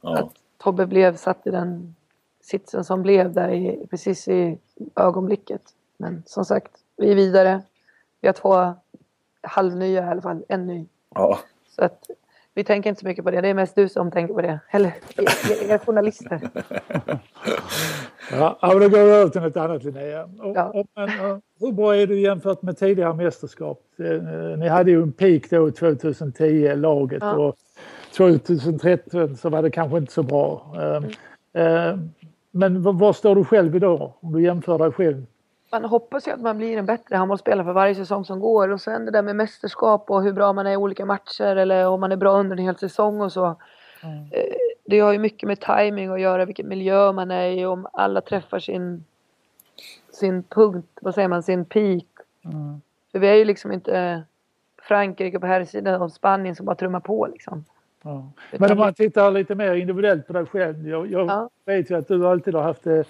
Ja. att Tobbe blev satt i den sitsen som blev där i, precis i ögonblicket. Men som sagt, vi är vidare. Vi har två halvnya i alla fall, en ny. Ja. Så att vi tänker inte så mycket på det. Det är mest du som tänker på det. Eller er, er journalister. Ja, men då går vi över till något annat Linnea. Och, Ja. och, men, och, hur bra är du jämfört med tidigare mästerskap? Eh, Ni hade ju en peak då 2010, laget. Ja. Och 2013 så var det kanske inte så bra. Eh, eh, Men var står du själv idag? Om du jämför dig själv? Man hoppas ju att man blir en bättre handbollsspelare för varje säsong som går. Och sen det där med mästerskap och hur bra man är i olika matcher eller om man är bra under en hel säsong och så. Eh, Det har ju mycket med timing att göra, vilken miljö man är i, om alla träffar sin, sin punkt, vad säger man, sin peak. För vi är ju liksom inte Frankrike på här sidan och Spanien som bara trummar på liksom. Ja. Men om man tittar lite mer individuellt på dig själv. Jag, jag Ja. vet ju att du alltid har haft det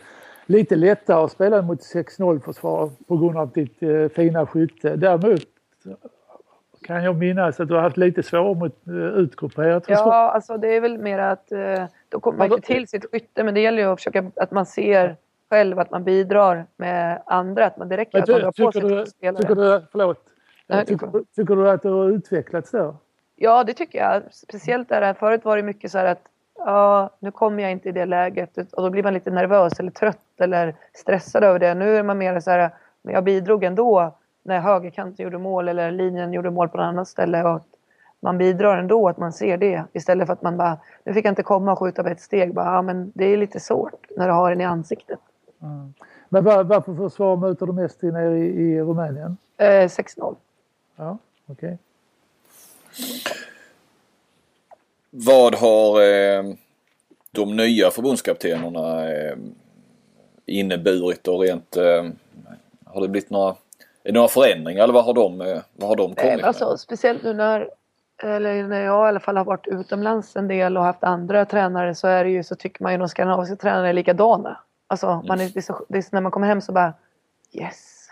lite lättare att spela mot 6-0-försvar på grund av ditt eh, fina skytte. Däremot kan jag minnas att du har haft lite svårare mot eh, utgrupperat försvar. Ja, alltså det är väl mer att eh, då kommer man inte till sitt skytte men det gäller ju att försöka att man ser själv att man bidrar med andra. Att man direkt att man drar på sig du, spelare. tycker, du, förlåt. Nej, tycker, tycker du att du har utvecklats där? Ja, det tycker jag. Speciellt där förut var det mycket så här att ja, nu kommer jag inte i det läget och då blir man lite nervös eller trött eller stressad över det. Nu är man mer så här, men jag bidrog ändå när högerkanten gjorde mål eller linjen gjorde mål på något annat ställe och att man bidrar ändå, att man ser det istället för att man bara, nu fick jag inte komma och skjuta på ett steg. Bara, ja, men det är lite svårt när du har den i ansiktet. Men var, varför försvar möter du mest i, nere i, i Rumänien? Eh, 6-0. Ja, okej. Vad har eh, de nya förbundskaptenerna eh, inneburit och rent eh, har det blivit några, det några förändringar eller vad har de, eh, vad har de kommit med? Alltså, speciellt nu när, eller när jag i alla fall har varit utomlands en del och haft andra tränare så är det ju så tycker man ju de skandinaviska tränarna är likadana. Alltså man är, det är så, det är så, när man kommer hem så bara yes,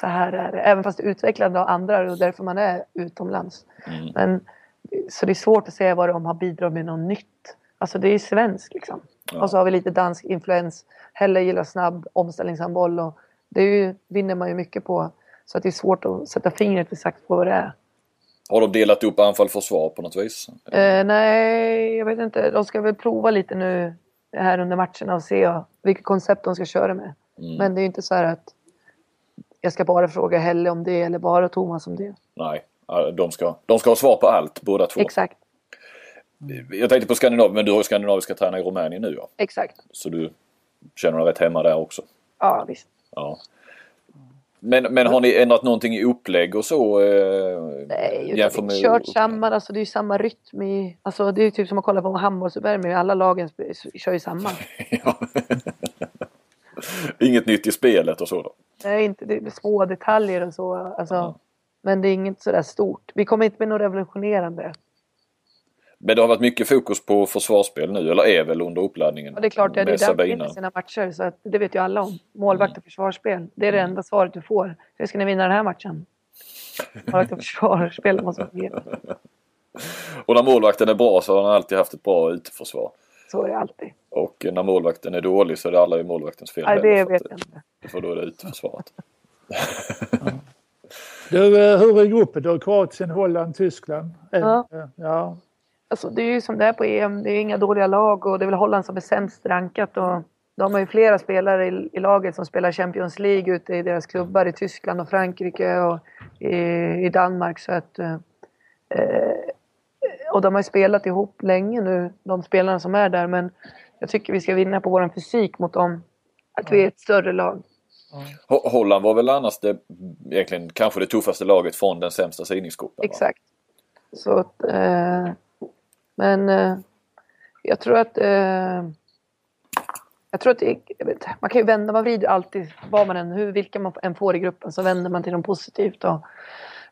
så här är det. Även fast det är utvecklande av andra och därför man är utomlands. Mm. Men, så det är svårt att säga vad de har bidragit med något nytt. Alltså det är svenskt liksom. Ja. Och så har vi lite dansk influens. Helle gillar snabb omställningshandboll och det ju, vinner man ju mycket på. Så att det är svårt att sätta fingret exakt på vad det är. Har de delat upp anfall försvar på något vis? Eh, nej, jag vet inte. De ska väl prova lite nu här under matcherna och se vilket koncept de ska köra med. Mm. Men det är ju inte så här att jag ska bara fråga Helle om det eller bara Thomas om det. Nej, de ska, de ska ha svar på allt båda två. Exakt, Jag tänkte på Skandinavien, men du har ju skandinaviska tränare i Rumänien nu ja. exakt. Så du känner dig rätt hemma där också. Ja, visst. Ja. Men, men har ni ändrat någonting i upplägg och så? Eh, Nej, utan vi med- kört samma, alltså det är ju samma rytm i, alltså det är ju typ som att kolla på handbolls-VM, alla lagen kör ju samma. Inget nytt i spelet och så då? Är inte det är små detaljer och så, alltså. Ja. Men det är inget sådär stort. Vi kommer inte med något revolutionerande. Men det har varit mycket fokus på försvarsspel nu, eller är väl under uppladdningen? Och det är klart, det är med där man Sabina. vinner sina matcher. Så att, det vet ju alla om. Målvakt och försvarsspel. Det är det enda svaret du får. Hur ska ni vinna den här matchen? Målvakt och försvarsspel måste fungera. Och när målvakten är bra så har han alltid haft ett bra uteförsvar. Så är det alltid. Och när målvakten är dålig så är det alla i målvaktens fel. Nej, det vet jag inte. För då är det uteförsvaret. Du, eh, hur är gruppen? Har Kroatien, Holland, Tyskland. Eh, Ja. eh, ja. Alltså, det är ju som det är på EM. Det är inga dåliga lag och det är väl Holland som är sämst rankat. Och de har ju flera spelare i, i laget som spelar Champions League ute i deras klubbar i Tyskland och Frankrike och i, i Danmark. Så att, eh, eh, och de har ju spelat ihop länge nu, de spelarna som är där. Men jag tycker vi ska vinna på vår fysik mot dem. Att vi är ett större lag. Ho- Holland var väl annars det, egentligen kanske det tuffaste laget från den sämsta sidningsgruppen? Exakt. Så att, eh, men eh, jag tror att eh, jag tror att det vet, man kan ju vända, man vrider alltid, vad man än, hur, vilka man än får i gruppen så vänder man till dem positivt. Och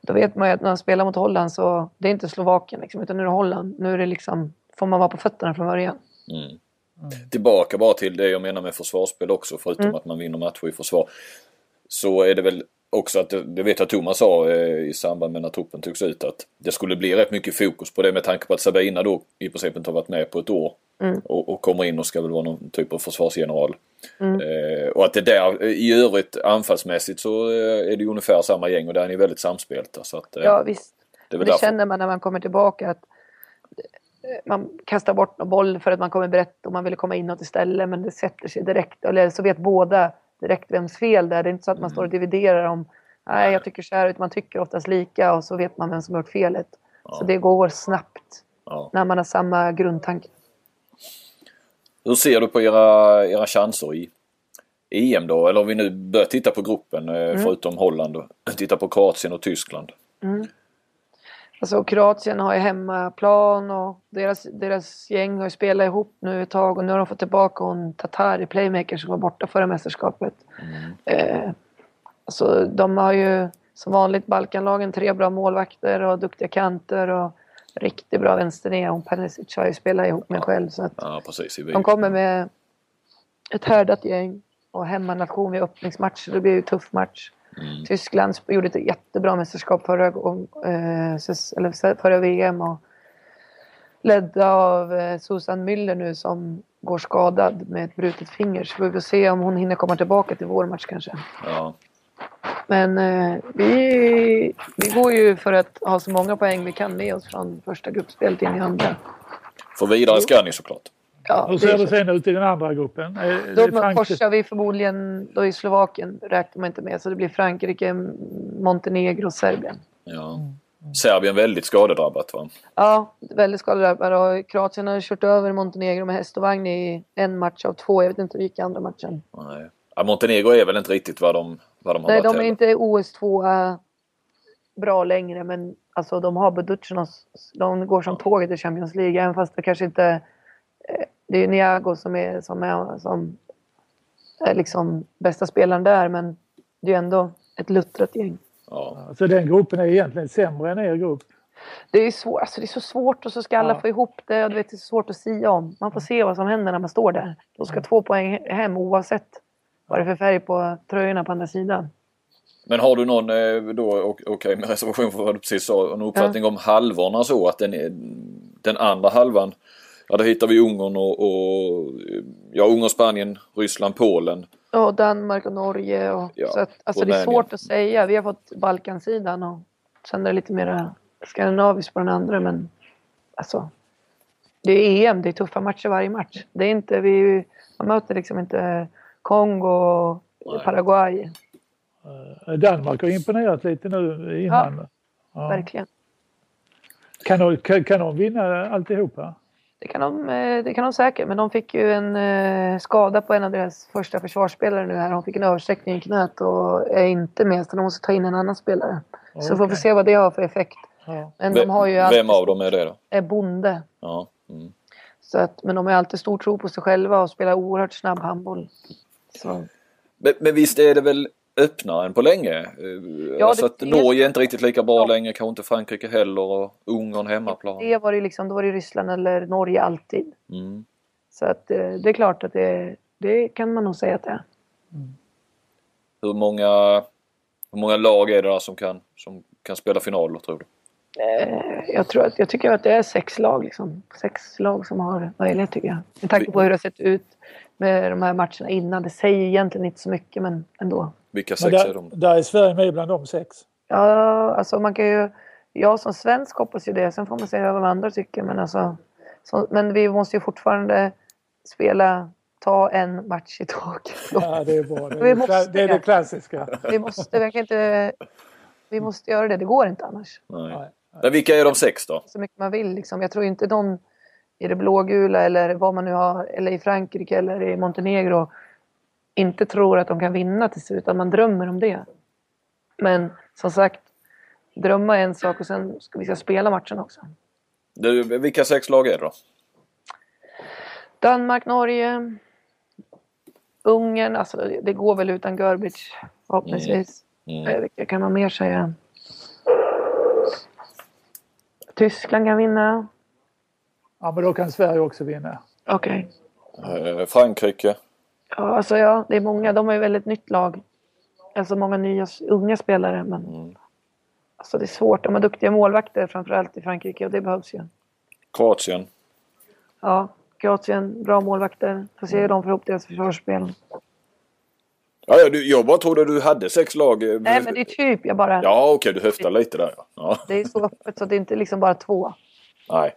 då vet man ju att när man spelar mot Holland så det är inte Slovakien liksom, utan nu är det Holland. Nu är det liksom, får man vara på fötterna från början. Mm. Tillbaka bara till det jag menar med försvarsspel också förutom Mm. att man vinner matcher i försvar. Så är det väl också att, det, vet jag Thomas sa eh, i samband med när truppen togs ut att det skulle bli rätt mycket fokus på det med tanke på att Sabina då i princip inte har varit med på ett år. Mm. Och, och kommer in och ska väl vara någon typ av försvarsgeneral. Mm. Eh, och att det där i övrigt anfallsmässigt så eh, är det ju ungefär samma gäng och där är ni väldigt samspelta. Så att, eh, Ja visst. det Det, känner man när man kommer tillbaka att man kastar bort någon boll för att man kommer brett och man vill komma inåt istället men det sätter sig direkt. Eller så vet båda direkt vems fel det är. Det är inte så att man står och dividerar om nej jag tycker så här utan man tycker oftast lika och så vet man vem som har gjort felet. Så det går snabbt Ja. när man har samma grundtanke. Hur ser du på era, era chanser i EM då? Eller om vi nu börjar titta på gruppen eh, Mm. förutom Holland och titta på Kroatien och Tyskland. Alltså Kroatien har ju hemmaplan och deras, deras gäng har ju spelat ihop nu ett tag och nu har de fått tillbaka hon Tatari, playmaker som var borta förra mästerskapet. Eh, alltså de har ju som vanligt Balkanlagen tre bra målvakter och duktiga kanter och riktigt bra vänsternia. Hon Perisic har ju spelat ihop med själv så att Ja precis. De kommer med ett härdat gäng och hemmanation vid öppningsmatch. så Det blir ju en tuff match. Mm. Tyskland gjorde ett jättebra mästerskap förra, eh, förra VM. Och ledda av eh, Susan Müller nu som går skadad med ett brutet finger. Så vi får se om hon hinner komma tillbaka till vår match kanske. Ja. Men eh, vi, vi går ju för att ha så många poäng vi kan med oss från första gruppspelet in i andra. För vidare ska ni såklart. Ja, Hur det sen ut i den andra gruppen? Då Frankrike- korsar vi förmodligen, då i Slovakien räknar man inte med, så det blir Frankrike, Montenegro och Serbien. Ja. Serbien väldigt skadedrabbat va? Ja, väldigt skadedrabbade och Kroatien har kört över Montenegro med häst och vagn i en match av två. Jag vet inte hur det gick i andra matchen. Nej. Ja, Montenegro är väl inte riktigt vad de, vad de har Nej, varit de är heller. inte OS2 bra längre, men alltså de har Buducinos, de går som tåget i Champions League, även fast det kanske inte... Det är ju Niago som är, som är, som är liksom bästa spelaren där, men det är ändå ett luttrat gäng. Ja. Så den gruppen är egentligen sämre än er grupp? Det är, svår, alltså det är så svårt och så ska alla Ja. få ihop det och du vet, det är så svårt att sia om. Man får se vad som händer när man står där. De ska två poäng hem oavsett vad det är för färg på tröjorna på andra sidan. Men har du någon eh, då, och- okej med reservation för vad du precis sa, en uppfattning om halvorna så att den, den andra halvan, ja då hittar vi Ungern och, och ja Ungern, Spanien, Ryssland, Polen. Och Danmark och Norge. Och, Ja, så att, alltså det är svårt att säga. Vi har fått Balkansidan och sen är det lite mer skandinaviskt på den andra. Men alltså, det är EM, det är tuffa matcher varje match. Det är inte, vi, man möter liksom inte Kongo och. Paraguay. Eh, Danmark har imponerat lite nu innan. Ja. Verkligen. Kan, de, kan, kan de vinna alltihopa? Det kan, de, eh, det kan de säkert, men de fick ju en eh, skada på en av deras första försvarsspelare nu här. Hon fick en översträckning i knät och är inte med, så de måste ta in en annan spelare. Så får vi se vad det har för effekt. Ja. Men Vem, de har ju vem alltid, av dem är det då? är bonde. Ja. Mm. Så att, men de har alltid stor tro på sig själva och spelar oerhört snabb handboll. Så, Men, men visst är det väl öppnare än på länge? Eh, Ja, alltså det- att Norge är inte riktigt lika bra Ja. längre, kanske inte Frankrike heller och Ungern hemmaplan. det var det liksom, då var det Ryssland eller Norge alltid. Mm. Så att, eh, det är klart att det, det kan man nog säga att det är. Hur många, hur många lag är det där som kan, som kan spela finaler tror du? Eh, jag, tror att, jag tycker att det är sex lag. Liksom. Sex lag som har möjlighet tycker jag. Med tanke på hur det har sett ut med de här matcherna innan. Det säger egentligen inte så mycket men ändå. Vilka sex är där, de? där är Sverige med bland de sex. Ja, alltså man kan ju... Jag som svensk hoppas ju det. Sen får man se vad andra tycker. Men, alltså, så, men vi måste ju fortfarande spela, ta en match i taget. Ja, det är bra. Det Vi är, måste det, är det klassiska. Vi måste, vi kan inte... Vi måste göra det. Det går inte annars. Nej. Nej. Men vilka är de sex då? så mycket man vill. Liksom. Jag tror inte någon i det blågula eller vad man nu har, eller i Frankrike eller i Montenegro inte tror att de kan vinna till slut, utan man drömmer om det. Men som sagt, drömma är en sak och sen ska vi ska spela matchen också. Du, vilka sex lag är det då? Danmark, Norge, Ungern, alltså det, går väl utan Görbic förhoppningsvis. Mm. Eh, Vilka kan man mer säga? Tyskland kan vinna. Ja, men då kan Sverige också vinna. Okej. Eh, Frankrike. Ja, alltså ja, det är många. De har ju väldigt nytt lag. Alltså många nya unga spelare. Men Mm. alltså det är svårt. De har duktiga målvakter framförallt i Frankrike och det behövs ju. Kroatien. Ja, Kroatien, bra målvakter. Får se hur de får ihop deras försvarsspel. Ja, ja, du, jag bara trodde du hade sex lag. eh, Nej, men det är typ jag bara... Ja, okej, du höftar lite där. Ja. ja. Det är så öppet så det är inte liksom bara två. Nej.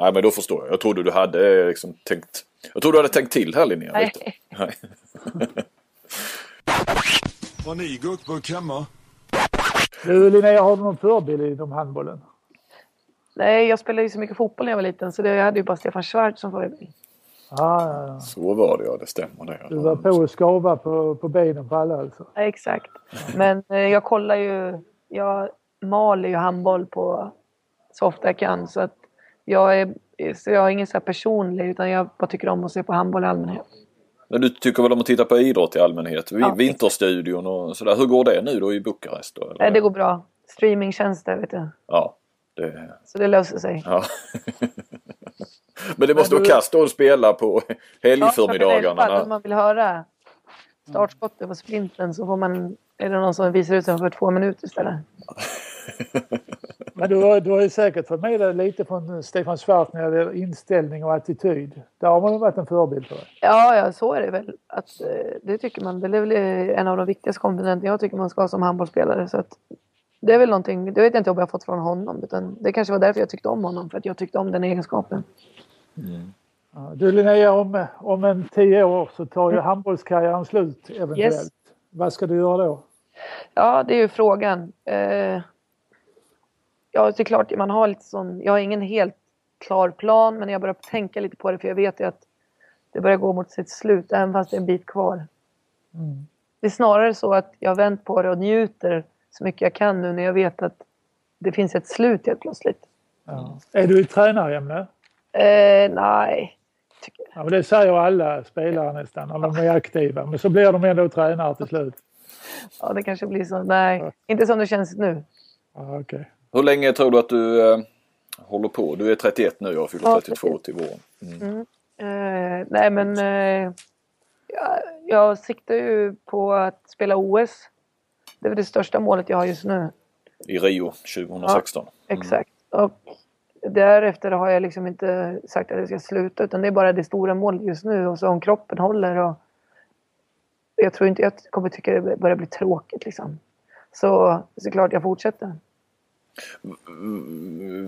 Nej, men då förstår jag. Jag trodde du hade liksom tänkt... Jag trodde du hade tänkt till här Linnea. Nej. lite. Nej. Har ni gurkburk hemma? Du Linnea, har du någon förebild inom handbollen? Nej, jag spelade ju så mycket fotboll när jag var liten så det, jag hade ju bara Stefan Schwarz som förebild. Ja, ja, ja. Så var det ja, det stämmer det. Du var på att skava på, på benen på alla alltså. Ja, exakt. Men eh, jag kollar ju, jag maler ju handboll på så ofta jag kan så att jag är, så jag är ingen så här personlig utan jag bara tycker om att se på handboll i allmänhet. Men du tycker väl om att titta på idrott i allmänhet? Ja. Vinterstudion och sådär. Hur går det nu då i Bukarest? Då? Nej, det går bra. Streamingtjänster, vet du. Ja. Det, Så det löser sig. ja. Men det måste Men vara du- kast att spela på Ja, helgförmiddagarna. Om man vill höra startskottet på sprinten så får man, är det någon som visar ut den för två minuter istället. Men du, har- du har ju säkert fått med dig lite från Stefan Schwarz när det gäller inställning och attityd. Där har man varit en förebild för dig. Ja, ja, så är det väl. Att, eh, det tycker man. Det är väl eh, en av de viktigaste komponenterna jag tycker man ska ha som handbollsspelare. Så att, det är väl någonting, det vet jag inte om jag har fått från honom. Utan det kanske var därför jag tyckte om honom. För att jag tyckte om den egenskapen. Ja, Du Linnea, om, om en tio år så tar ju handbollskarriären slut eventuellt. Yes. Vad ska du göra då? Ja, det är ju frågan. Eh, ja, det är klart man har lite sån, jag har ingen helt klar plan men jag börjar tänka lite på det för jag vet ju att det börjar gå mot sitt slut även fast det är en bit kvar. Mm. Det är snarare så att jag har vänt på det och njuter så mycket jag kan nu när jag vet att det finns ett slut helt plötsligt. Ja. Är du i tränarämne? Eh, nej, Ja, men det säger alla spelare nästan när de är aktiva. Men så blir de ändå tränare till slut. ja, det kanske blir så. Nej, inte som det känns nu. Ja, okej. Hur länge tror du att du eh, håller på? Du är 31 nu, jag fyller Ja, 32 till våren. Mm. Eh, nej, men eh, jag, jag siktar ju på att spela OS. Det är väl det största målet jag har just nu. I Rio 2016. Exakt. Och därefter har jag liksom inte sagt att jag ska sluta utan det är bara det stora målet just nu och så om kroppen håller och jag tror inte jag kommer tycka det börjar bli tråkigt liksom. Så såklart jag fortsätter.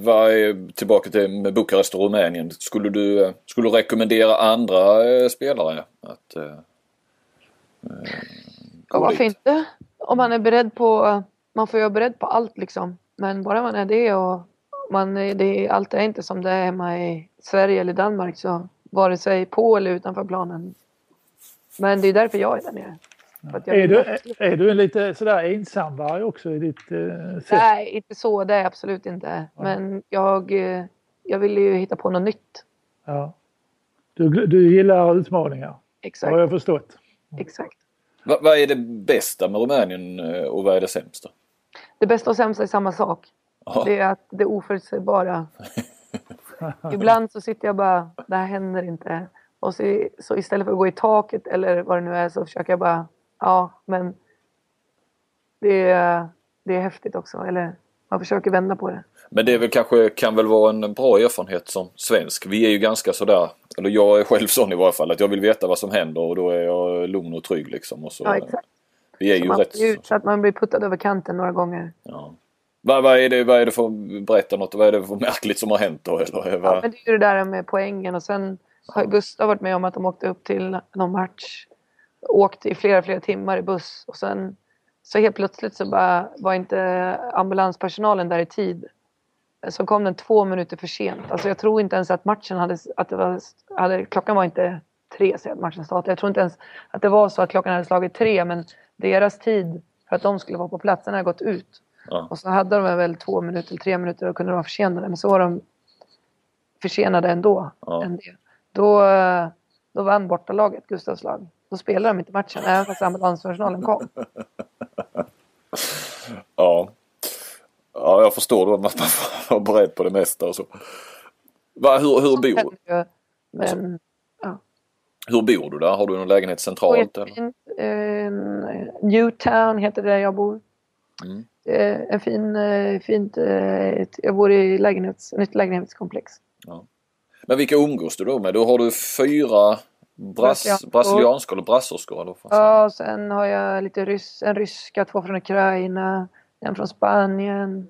Vad är, tillbaka till med Bukarest och Rumänien. Skulle du, eh, skulle du rekommendera andra eh, spelare att eh, eh, Ja, varför dit? inte? Om man är beredd på... Man får ju vara beredd på allt liksom. Men bara man är det och man, det allt är inte som det är hemma i Sverige eller Danmark så vare sig på eller utanför planen. Men det är därför jag är där nere. Är du, är du en lite sådär ensamvarg också i ditt eh, sätt? Nej, inte så. Det är jag absolut inte. Men jag, eh, jag vill ju hitta på något nytt. Ja. Du, du gillar utmaningar, har Exakt. jag förstått. Exakt. Va, vad är det bästa med Rumänien eh, och vad är det sämsta? Det bästa och sämsta är samma sak. Ja. Det är att det oförutsägbara. Ibland så sitter jag bara, det här händer inte. Och så, så istället för att gå i taket eller vad det nu är så försöker jag bara, ja men det är, det är häftigt också. Eller man försöker vända på det. Men det väl kanske, kan väl vara en bra erfarenhet som svensk. Vi är ju ganska sådär, eller jag är själv sån i varje fall, att jag vill veta vad som händer och då är jag lugn och trygg liksom. Och så, Ja, exakt. Vi är Så ju man, rätt... ut, så att man blir puttad över kanten några gånger. Ja. Vad, vad, är det, vad är det för, berätta något, vad är det för märkligt som har hänt då? Eller, Ja, men det är ju det där med poängen och sen har Gustav varit med om att de åkte upp till någon match. Åkte i flera, flera timmar i buss och sen så helt plötsligt så bara var inte ambulanspersonalen där i tid. Så kom den två minuter för sent. Alltså jag tror inte ens att matchen hade, att det var, hade klockan var inte tre säger att matchen startade. Jag tror inte ens att det var så att klockan hade slagit tre men deras tid för att de skulle vara på plats den hade gått ut. Ja. Och så hade de väl två minuter, tre minuter och kunde vara försenade. Men så var de försenade ändå. Ja. Än det. Då, eh, då vann bortalaget Gustavs lag. Då spelar de inte matchen även fast ambulanspersonalen kom. Ja. Ja, jag förstår då att man får vara beredd på det mesta och så. Va, hur, hur, bor, Men hur bor du där? Har du någon lägenhet centralt? Eller? Eh, Newtown heter det där jag bor. Mm. Eh, en fin, eh, fint, eh, jag bor i lägenhets, nytt lägenhetskomplex. Men vilka umgås du då med? Då har du fyra brass, Brasilianskor. eller brasserskor? Eller Ja, och sen har jag lite ryss, en ryska, två från Ukraina, en från Spanien.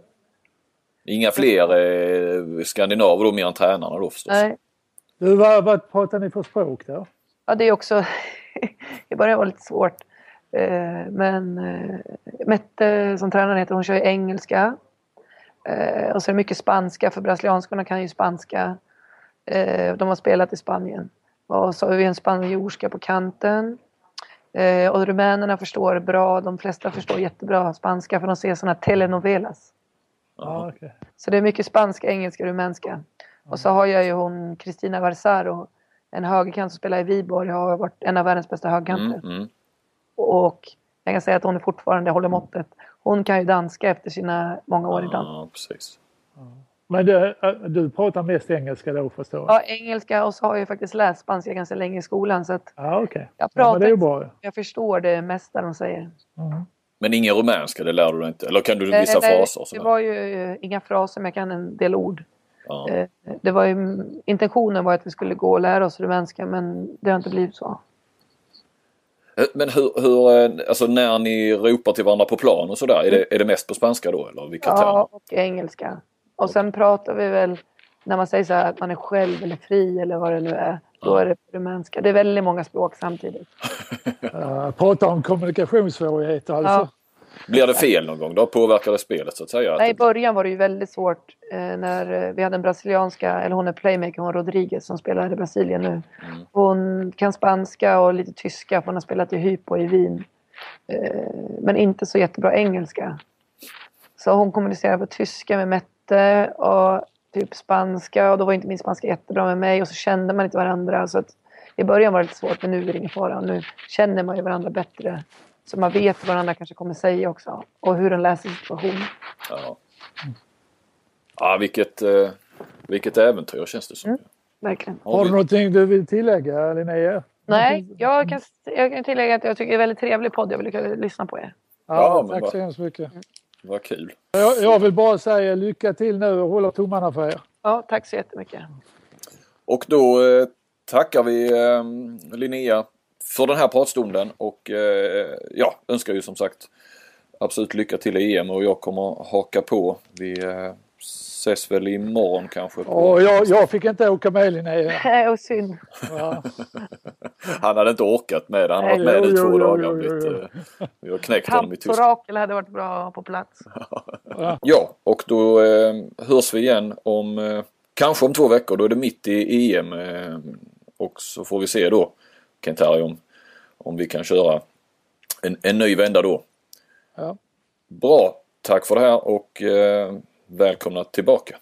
Inga fler eh, skandinaver då mer än tränarna då förstås? Nej, Du, vad, vad pratar ni för språk då? ja, det är också... I början var det lite svårt. Eh, men eh, Mette som tränare heter hon kör ju engelska. Eh, och så är det mycket spanska för brasilianskorna kan ju spanska. Eh, de har spelat i Spanien. Och så har vi en spanjorska på kanten. Eh, och rumänerna förstår bra. De flesta förstår jättebra spanska för de ser såna telenovelas. Ja, okej. Så det är mycket spanska, engelska, rumänska. Och så har jag ju hon Kristina Varsaro, en högerkant som spelar i Viborg, har varit en av världens bästa högerkanter. Mm, mm. Och jag kan säga att hon är fortfarande håller måttet. Hon kan ju danska efter sina många år i dans. Precis. Men du, äh, du pratar mest engelska då förstår jag? Ja, engelska och så har jag ju faktiskt läst spanska ganska länge i skolan så att Ja, okej. jag Ja, men pratar, det är ju bra. jag förstår det mesta de säger. Mm. Men ingen rumänska, det lär du dig inte? Eller kan du vissa nej, fraser? och Det var ju eh, inga fraser men jag kan en del ord. Ja. Eh, Det var ju, intentionen var att vi skulle gå och lära oss rumänska men det har inte blivit så. Eh, Men hur, hur, alltså när ni ropar till varandra på plan och sådär, är det, är det mest på spanska då eller vilka termer? Ja, och engelska. Och sen pratar vi väl, när man säger så här att man är själv eller fri eller vad det nu är, då är det rumänska. Det är väldigt många språk samtidigt. Uh, prata om kommunikationssvårigheter alltså. Ja. Blir det fel någon gång då? Påverkar det spelet så att säga? Nej, i början var det ju väldigt svårt eh, när eh, vi hade en brasilianska, eller hon är playmaker, hon Rodriguez som spelar i Brasilien nu. Mm. Hon kan spanska och lite tyska för hon har spelat i Hypo i Wien. Eh, men inte så jättebra engelska. Så hon kommunicerar på tyska med Mette och typ spanska och då var inte min spanska jättebra med mig och så kände man inte varandra. Så att I början var det lite svårt men nu är det ingen fara. Nu känner man ju varandra bättre. Så man vet vad varandra kanske kommer säga också och hur de läser situationen. Ja, ja vilket, eh, vilket äventyr känns det som. Mm. Verkligen. Har du någonting du vill tillägga Linnea? Nej, jag kan, jag kan tillägga att jag tycker det är en väldigt trevlig podd. Jag vill lyssna på er. Ja, Ja, tack så hemskt mycket. Vad kul. Jag, jag vill bara säga lycka till nu och hålla tummarna för er. Ja, tack så jättemycket. Och då eh, tackar vi eh, Linnea för den här pratstunden och eh, ja, önskar ju som sagt absolut lycka till i EM och jag kommer haka på. Vi eh, ses väl imorgon kanske. På... Och jag, jag fick inte åka med Linnea. Nej, och synd. Ja. Han hade inte orkat med det. Han har varit med nu jo, två jo, dagar. jo, blivit, jo, eh, Vi har knäckt honom i Tyskland. Hade varit bra på plats. Ja, och då eh, hörs vi igen om eh, kanske om två veckor. Då är det mitt i EM. Eh, och så får vi se då, Kent om, om vi kan köra en, en ny vända då. Ja. Bra, tack för det här och eh, välkomna tillbaka.